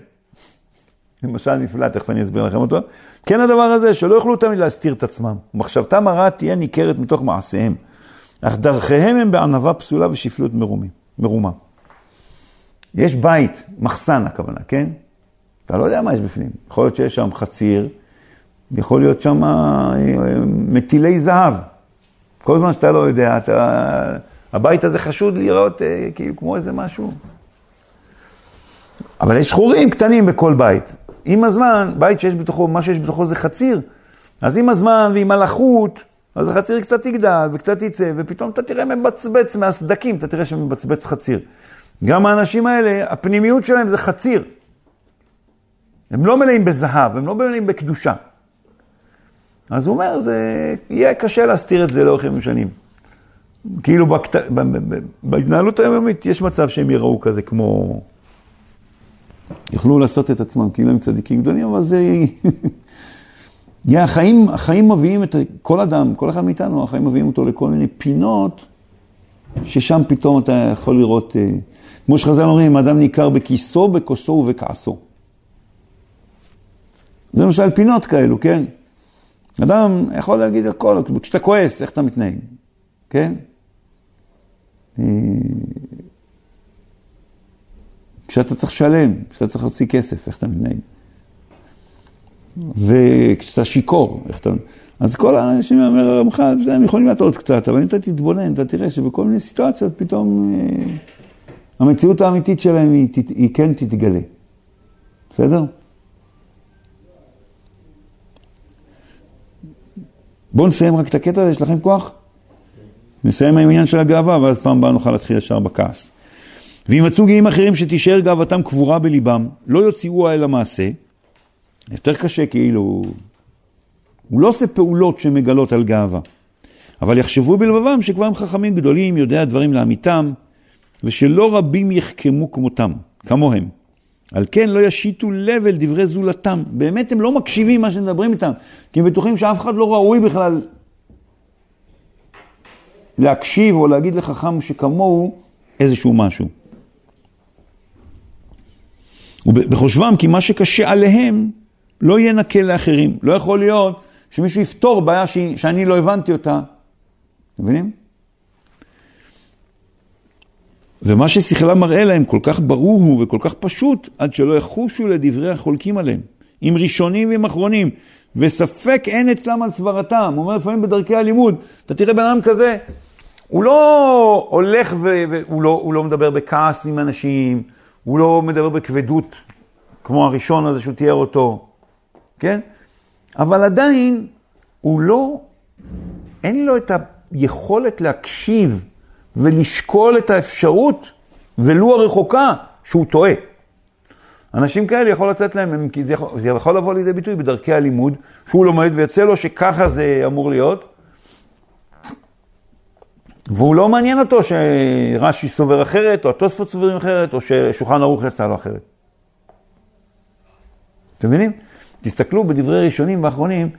למשל נפלא, תכף אני אסביר לכם אותו. כן הדבר הזה, שלא יוכלו תמיד להסתיר את עצמם. מחשבתם הרעה תהיה ניכרת מתוך מעשיהם. אך דרכיהם הם בענווה פסולה ושפלות מרומה. יש בית, מחסן הכוונה, כן? אתה לא יודע מה יש בפנים. יכול להיות שיש שם חציר, יכול להיות שם מטילי זהב. כל זמן שאתה לא יודע, אתה... הבית הזה חשוד לראות אה, כאילו כמו איזה משהו. אבל יש חורים קטנים בכל בית. עם הזמן, בית שיש בתוכו, מה שיש בתוכו זה חציר. אז עם הזמן ועם הלחות, אז החציר קצת יגדל וקצת יצא, ופתאום אתה תראה מבצבץ מהסדקים, אתה תראה שמבצבץ חציר. גם האנשים האלה, הפנימיות שלהם זה חציר. הם לא מלאים בזהב, הם לא מלאים בקדושה. אז הוא אומר, זה יהיה קשה להסתיר את זה לאורך ימים שנים. כאילו בקט... בהתנהלות היומיומית יש מצב שהם יראו כזה כמו... יוכלו לעשות את עצמם כאילו הם צדיקים גדולים, אבל זה... yeah, החיים, החיים מביאים את כל אדם, כל אחד מאיתנו, החיים מביאים אותו לכל מיני פינות, ששם פתאום אתה יכול לראות, אה, כמו שחז"ל אומרים, אדם ניכר בכיסו, בכוסו ובכעסו. זה למשל פינות כאלו, כן? אדם יכול להגיד הכל, כשאתה כועס, איך אתה מתנהג, כן? אה, כשאתה צריך לשלם, כשאתה צריך להוציא כסף, איך אתה מתנהג. וכשאתה שיכור, איך אתה... אז כל האנשים, אומר הרמח"ל, הם יכולים להטעות קצת, אבל אם אתה תתבונן, אתה תראה שבכל מיני סיטואציות פתאום אה, המציאות האמיתית שלהם היא, היא כן תתגלה. בסדר? בואו נסיים רק את הקטע הזה, יש לכם כוח? נסיים עם העניין של הגאווה, ואז פעם הבאה נוכל להתחיל ישר בכעס. ואם מצאו גאים אחרים שתישאר גאוותם קבורה בליבם, לא יוציאוה אל המעשה, יותר קשה כאילו, הוא לא עושה פעולות שמגלות על גאווה, אבל יחשבו בלבבם שכבר הם חכמים גדולים, יודע דברים לאמיתם, ושלא רבים יחכמו כמותם, כמוהם. על כן לא ישיתו לב אל דברי זולתם. באמת הם לא מקשיבים מה שמדברים איתם, כי הם בטוחים שאף אחד לא ראוי בכלל להקשיב או להגיד לחכם שכמוהו איזשהו משהו. ובחושבם כי מה שקשה עליהם לא יהיה נקל לאחרים. לא יכול להיות שמישהו יפתור בעיה. שאני לא הבנתי אותה. אתם מבינים? ומה ששכלם מראה להם כל כך ברור הוא וכל כך פשוט, עד שלא יחושו לדברי החולקים עליהם, עם ראשונים ועם אחרונים, וספק אין אצלם על סברתם. הוא אומר לפעמים בדרכי הלימוד, אתה תראה בן אדם כזה, הוא לא הולך והוא לא, לא מדבר בכעס עם אנשים, הוא לא מדבר בכבדות, כמו הראשון הזה שהוא תיאר אותו, כן? אבל עדיין הוא לא, אין לו את היכולת להקשיב ולשקול את האפשרות, ולו הרחוקה, שהוא טועה. אנשים כאלה יכול לצאת להם, זה יכול, זה יכול לבוא לידי ביטוי בדרכי הלימוד, שהוא לומד ויוצא לו שככה זה אמור להיות, והוא לא מעניין אותו שרש"י סובר אחרת, או התוספות סוברים אחרת, או ששולחן ערוך יצא לו אחרת. אתם מבינים? תסתכלו בדברי ראשונים ואחרונים,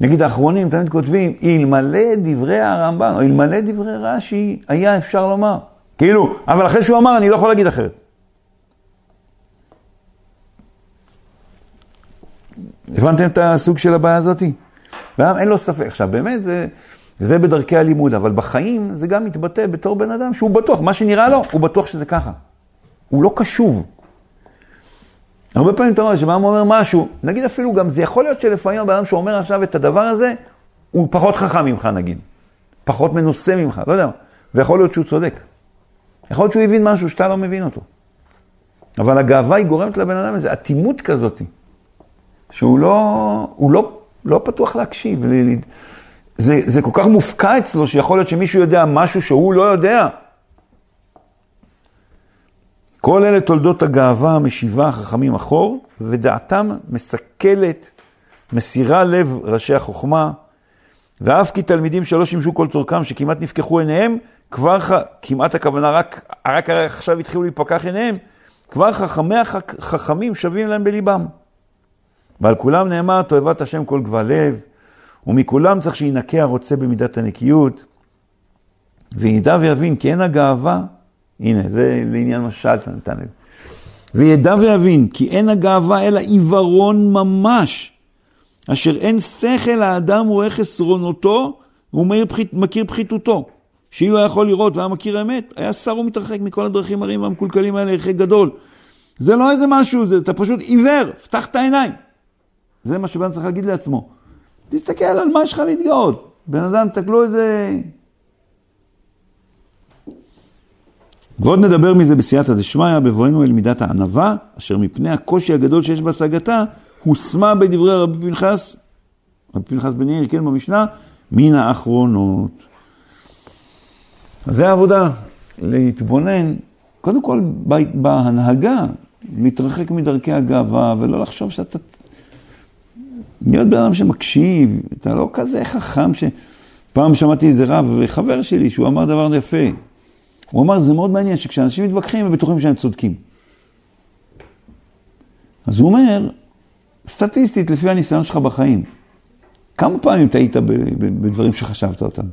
נגיד האחרונים תמיד כותבים, אלמלא דברי הרמב"ן, או אלמלא דברי רש"י, היה אפשר לומר. כאילו, אבל אחרי שהוא אמר, אני לא יכול להגיד אחרת. הבנתם את הסוג של הבעיה הזאתי? ואין לו ספק. עכשיו, באמת, זה, זה בדרכי הלימוד, אבל בחיים זה גם מתבטא בתור בן אדם שהוא בטוח, מה שנראה לו, הוא בטוח שזה ככה. הוא לא קשוב. הרבה פעמים אתה רואה שבן אדם אומר משהו, נגיד אפילו גם זה יכול להיות שלפעמים הבן אדם שאומר עכשיו את הדבר הזה, הוא פחות חכם ממך נגיד, פחות מנוסה ממך, לא יודע, ויכול להיות שהוא צודק. יכול להיות שהוא הבין משהו שאתה לא מבין אותו. אבל הגאווה היא גורמת לבן אדם איזו אטימות כזאת, שהוא לא, הוא לא, לא פתוח להקשיב. זה, זה כל כך מופקע אצלו, שיכול להיות שמישהו יודע משהו שהוא לא יודע. כל אלה תולדות הגאווה המשיבה החכמים אחור, ודעתם מסכלת, מסירה לב ראשי החוכמה, ואף כי תלמידים שלא שימשו כל צורכם, שכמעט נפקחו עיניהם, כבר, ח... כמעט הכוונה, רק, רק עכשיו התחילו להיפקח עיניהם, כבר חכמי החכמים שווים להם בליבם. ועל כולם נאמר, תועבת השם כל גבל לב, ומכולם צריך שינקה הרוצה במידת הנקיות, וידע ויבין כי אין הגאווה הנה, זה לעניין משל שנתן לב. וידע ויבין כי אין הגאווה אלא עיוורון ממש, אשר אין שכל האדם רואה חסרונותו והוא מכיר פחיתותו. שאילו היה יכול לראות והיה מכיר אמת, היה שר ומתרחק מכל הדרכים הרעים והמקולקלים האלה, הרחק גדול. זה לא איזה משהו, זה, אתה פשוט עיוור, פתח את העיניים. זה מה שבן צריך להגיד לעצמו. תסתכל על מה יש לך להתגאות. בן אדם, תסתכלו איזה ועוד נדבר מזה בסייעתא דשמיא, בבואנו אל מידת הענווה, אשר מפני הקושי הגדול שיש בהשגתה, הושמה בדברי רבי פנחס, רבי פנחס בן יאיר, כן, במשנה, מן האחרונות. אז זה העבודה, להתבונן, קודם כל בהנהגה, להתרחק מדרכי הגאווה, ולא לחשוב שאתה... להיות בן אדם שמקשיב, אתה לא כזה חכם ש... פעם שמעתי איזה רב, חבר שלי, שהוא אמר דבר יפה. הוא אמר, זה מאוד מעניין שכשאנשים מתווכחים, הם בטוחים שהם צודקים. אז הוא אומר, סטטיסטית, לפי הניסיון שלך בחיים, כמה פעמים טעית בדברים שחשבת אותם?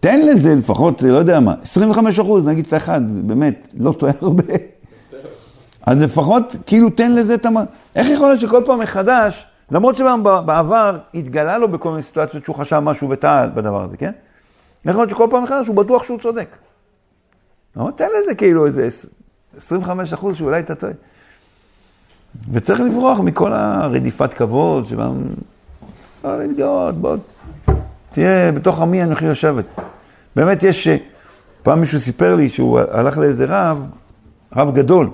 תן לזה לפחות, לא יודע מה, 25 אחוז, נגיד שאתה אחד, באמת, לא טועה הרבה. אז לפחות, כאילו, תן לזה את המ... איך יכול להיות שכל פעם מחדש, למרות שבעבר התגלה לו בכל מיני סיטואציות שהוא חשב משהו וטעה בדבר הזה, כן? איך יכול להיות שכל פעם מחדש הוא בטוח שהוא צודק. לא, תן לזה כאילו איזה 25 אחוז שאולי אתה טועה. וצריך לברוח מכל הרדיפת כבוד, שבא... לא להתגאות, בוא, תהיה בתוך עמי אנוכי יושבת. באמת יש, פעם מישהו סיפר לי שהוא הלך לאיזה רב, רב גדול,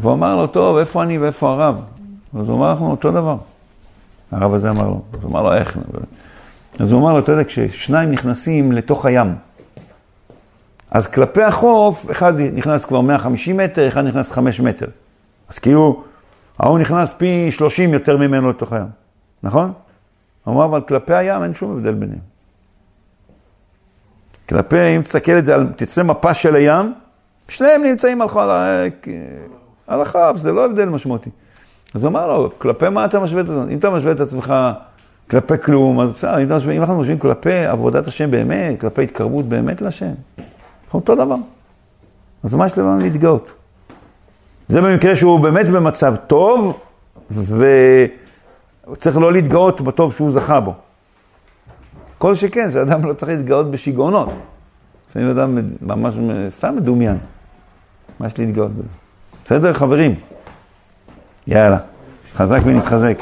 והוא אמר לו, טוב, איפה אני ואיפה הרב? אז הוא אמר, אנחנו אותו דבר. הרב הזה אמר לו, אז הוא אמר לו, איך? אז הוא אמר לו, אתה יודע, כששניים נכנסים לתוך הים, אז כלפי החוף, אחד נכנס כבר 150 מטר, אחד נכנס 5 מטר. אז כאילו, ההוא נכנס פי 30 יותר ממנו לתוך הים, נכון? הוא אמר, אבל כלפי הים אין שום הבדל ביניהם. כלפי, אם תסתכל את זה, תצא מפה של הים, שניהם נמצאים על, חול, על החוף, זה לא הבדל משמעותי. אז הוא אמר לו, כלפי מה אתה משווה את עצמך? אם אתה משווה את עצמך כלפי כלום, אז בסדר, אם, אם אנחנו משווים כלפי עבודת השם באמת, כלפי התקרבות באמת להשם, אותו דבר. אז מה יש לנו להתגאות? זה במקרה שהוא באמת במצב טוב, וצריך לא להתגאות בטוב שהוא זכה בו. כל שכן, שאדם לא צריך להתגאות בשיגעונות. שאני אדם ממש סתם מדומיין. מה יש להתגאות בזה? בסדר, חברים? יאללה. חזק ונתחזק.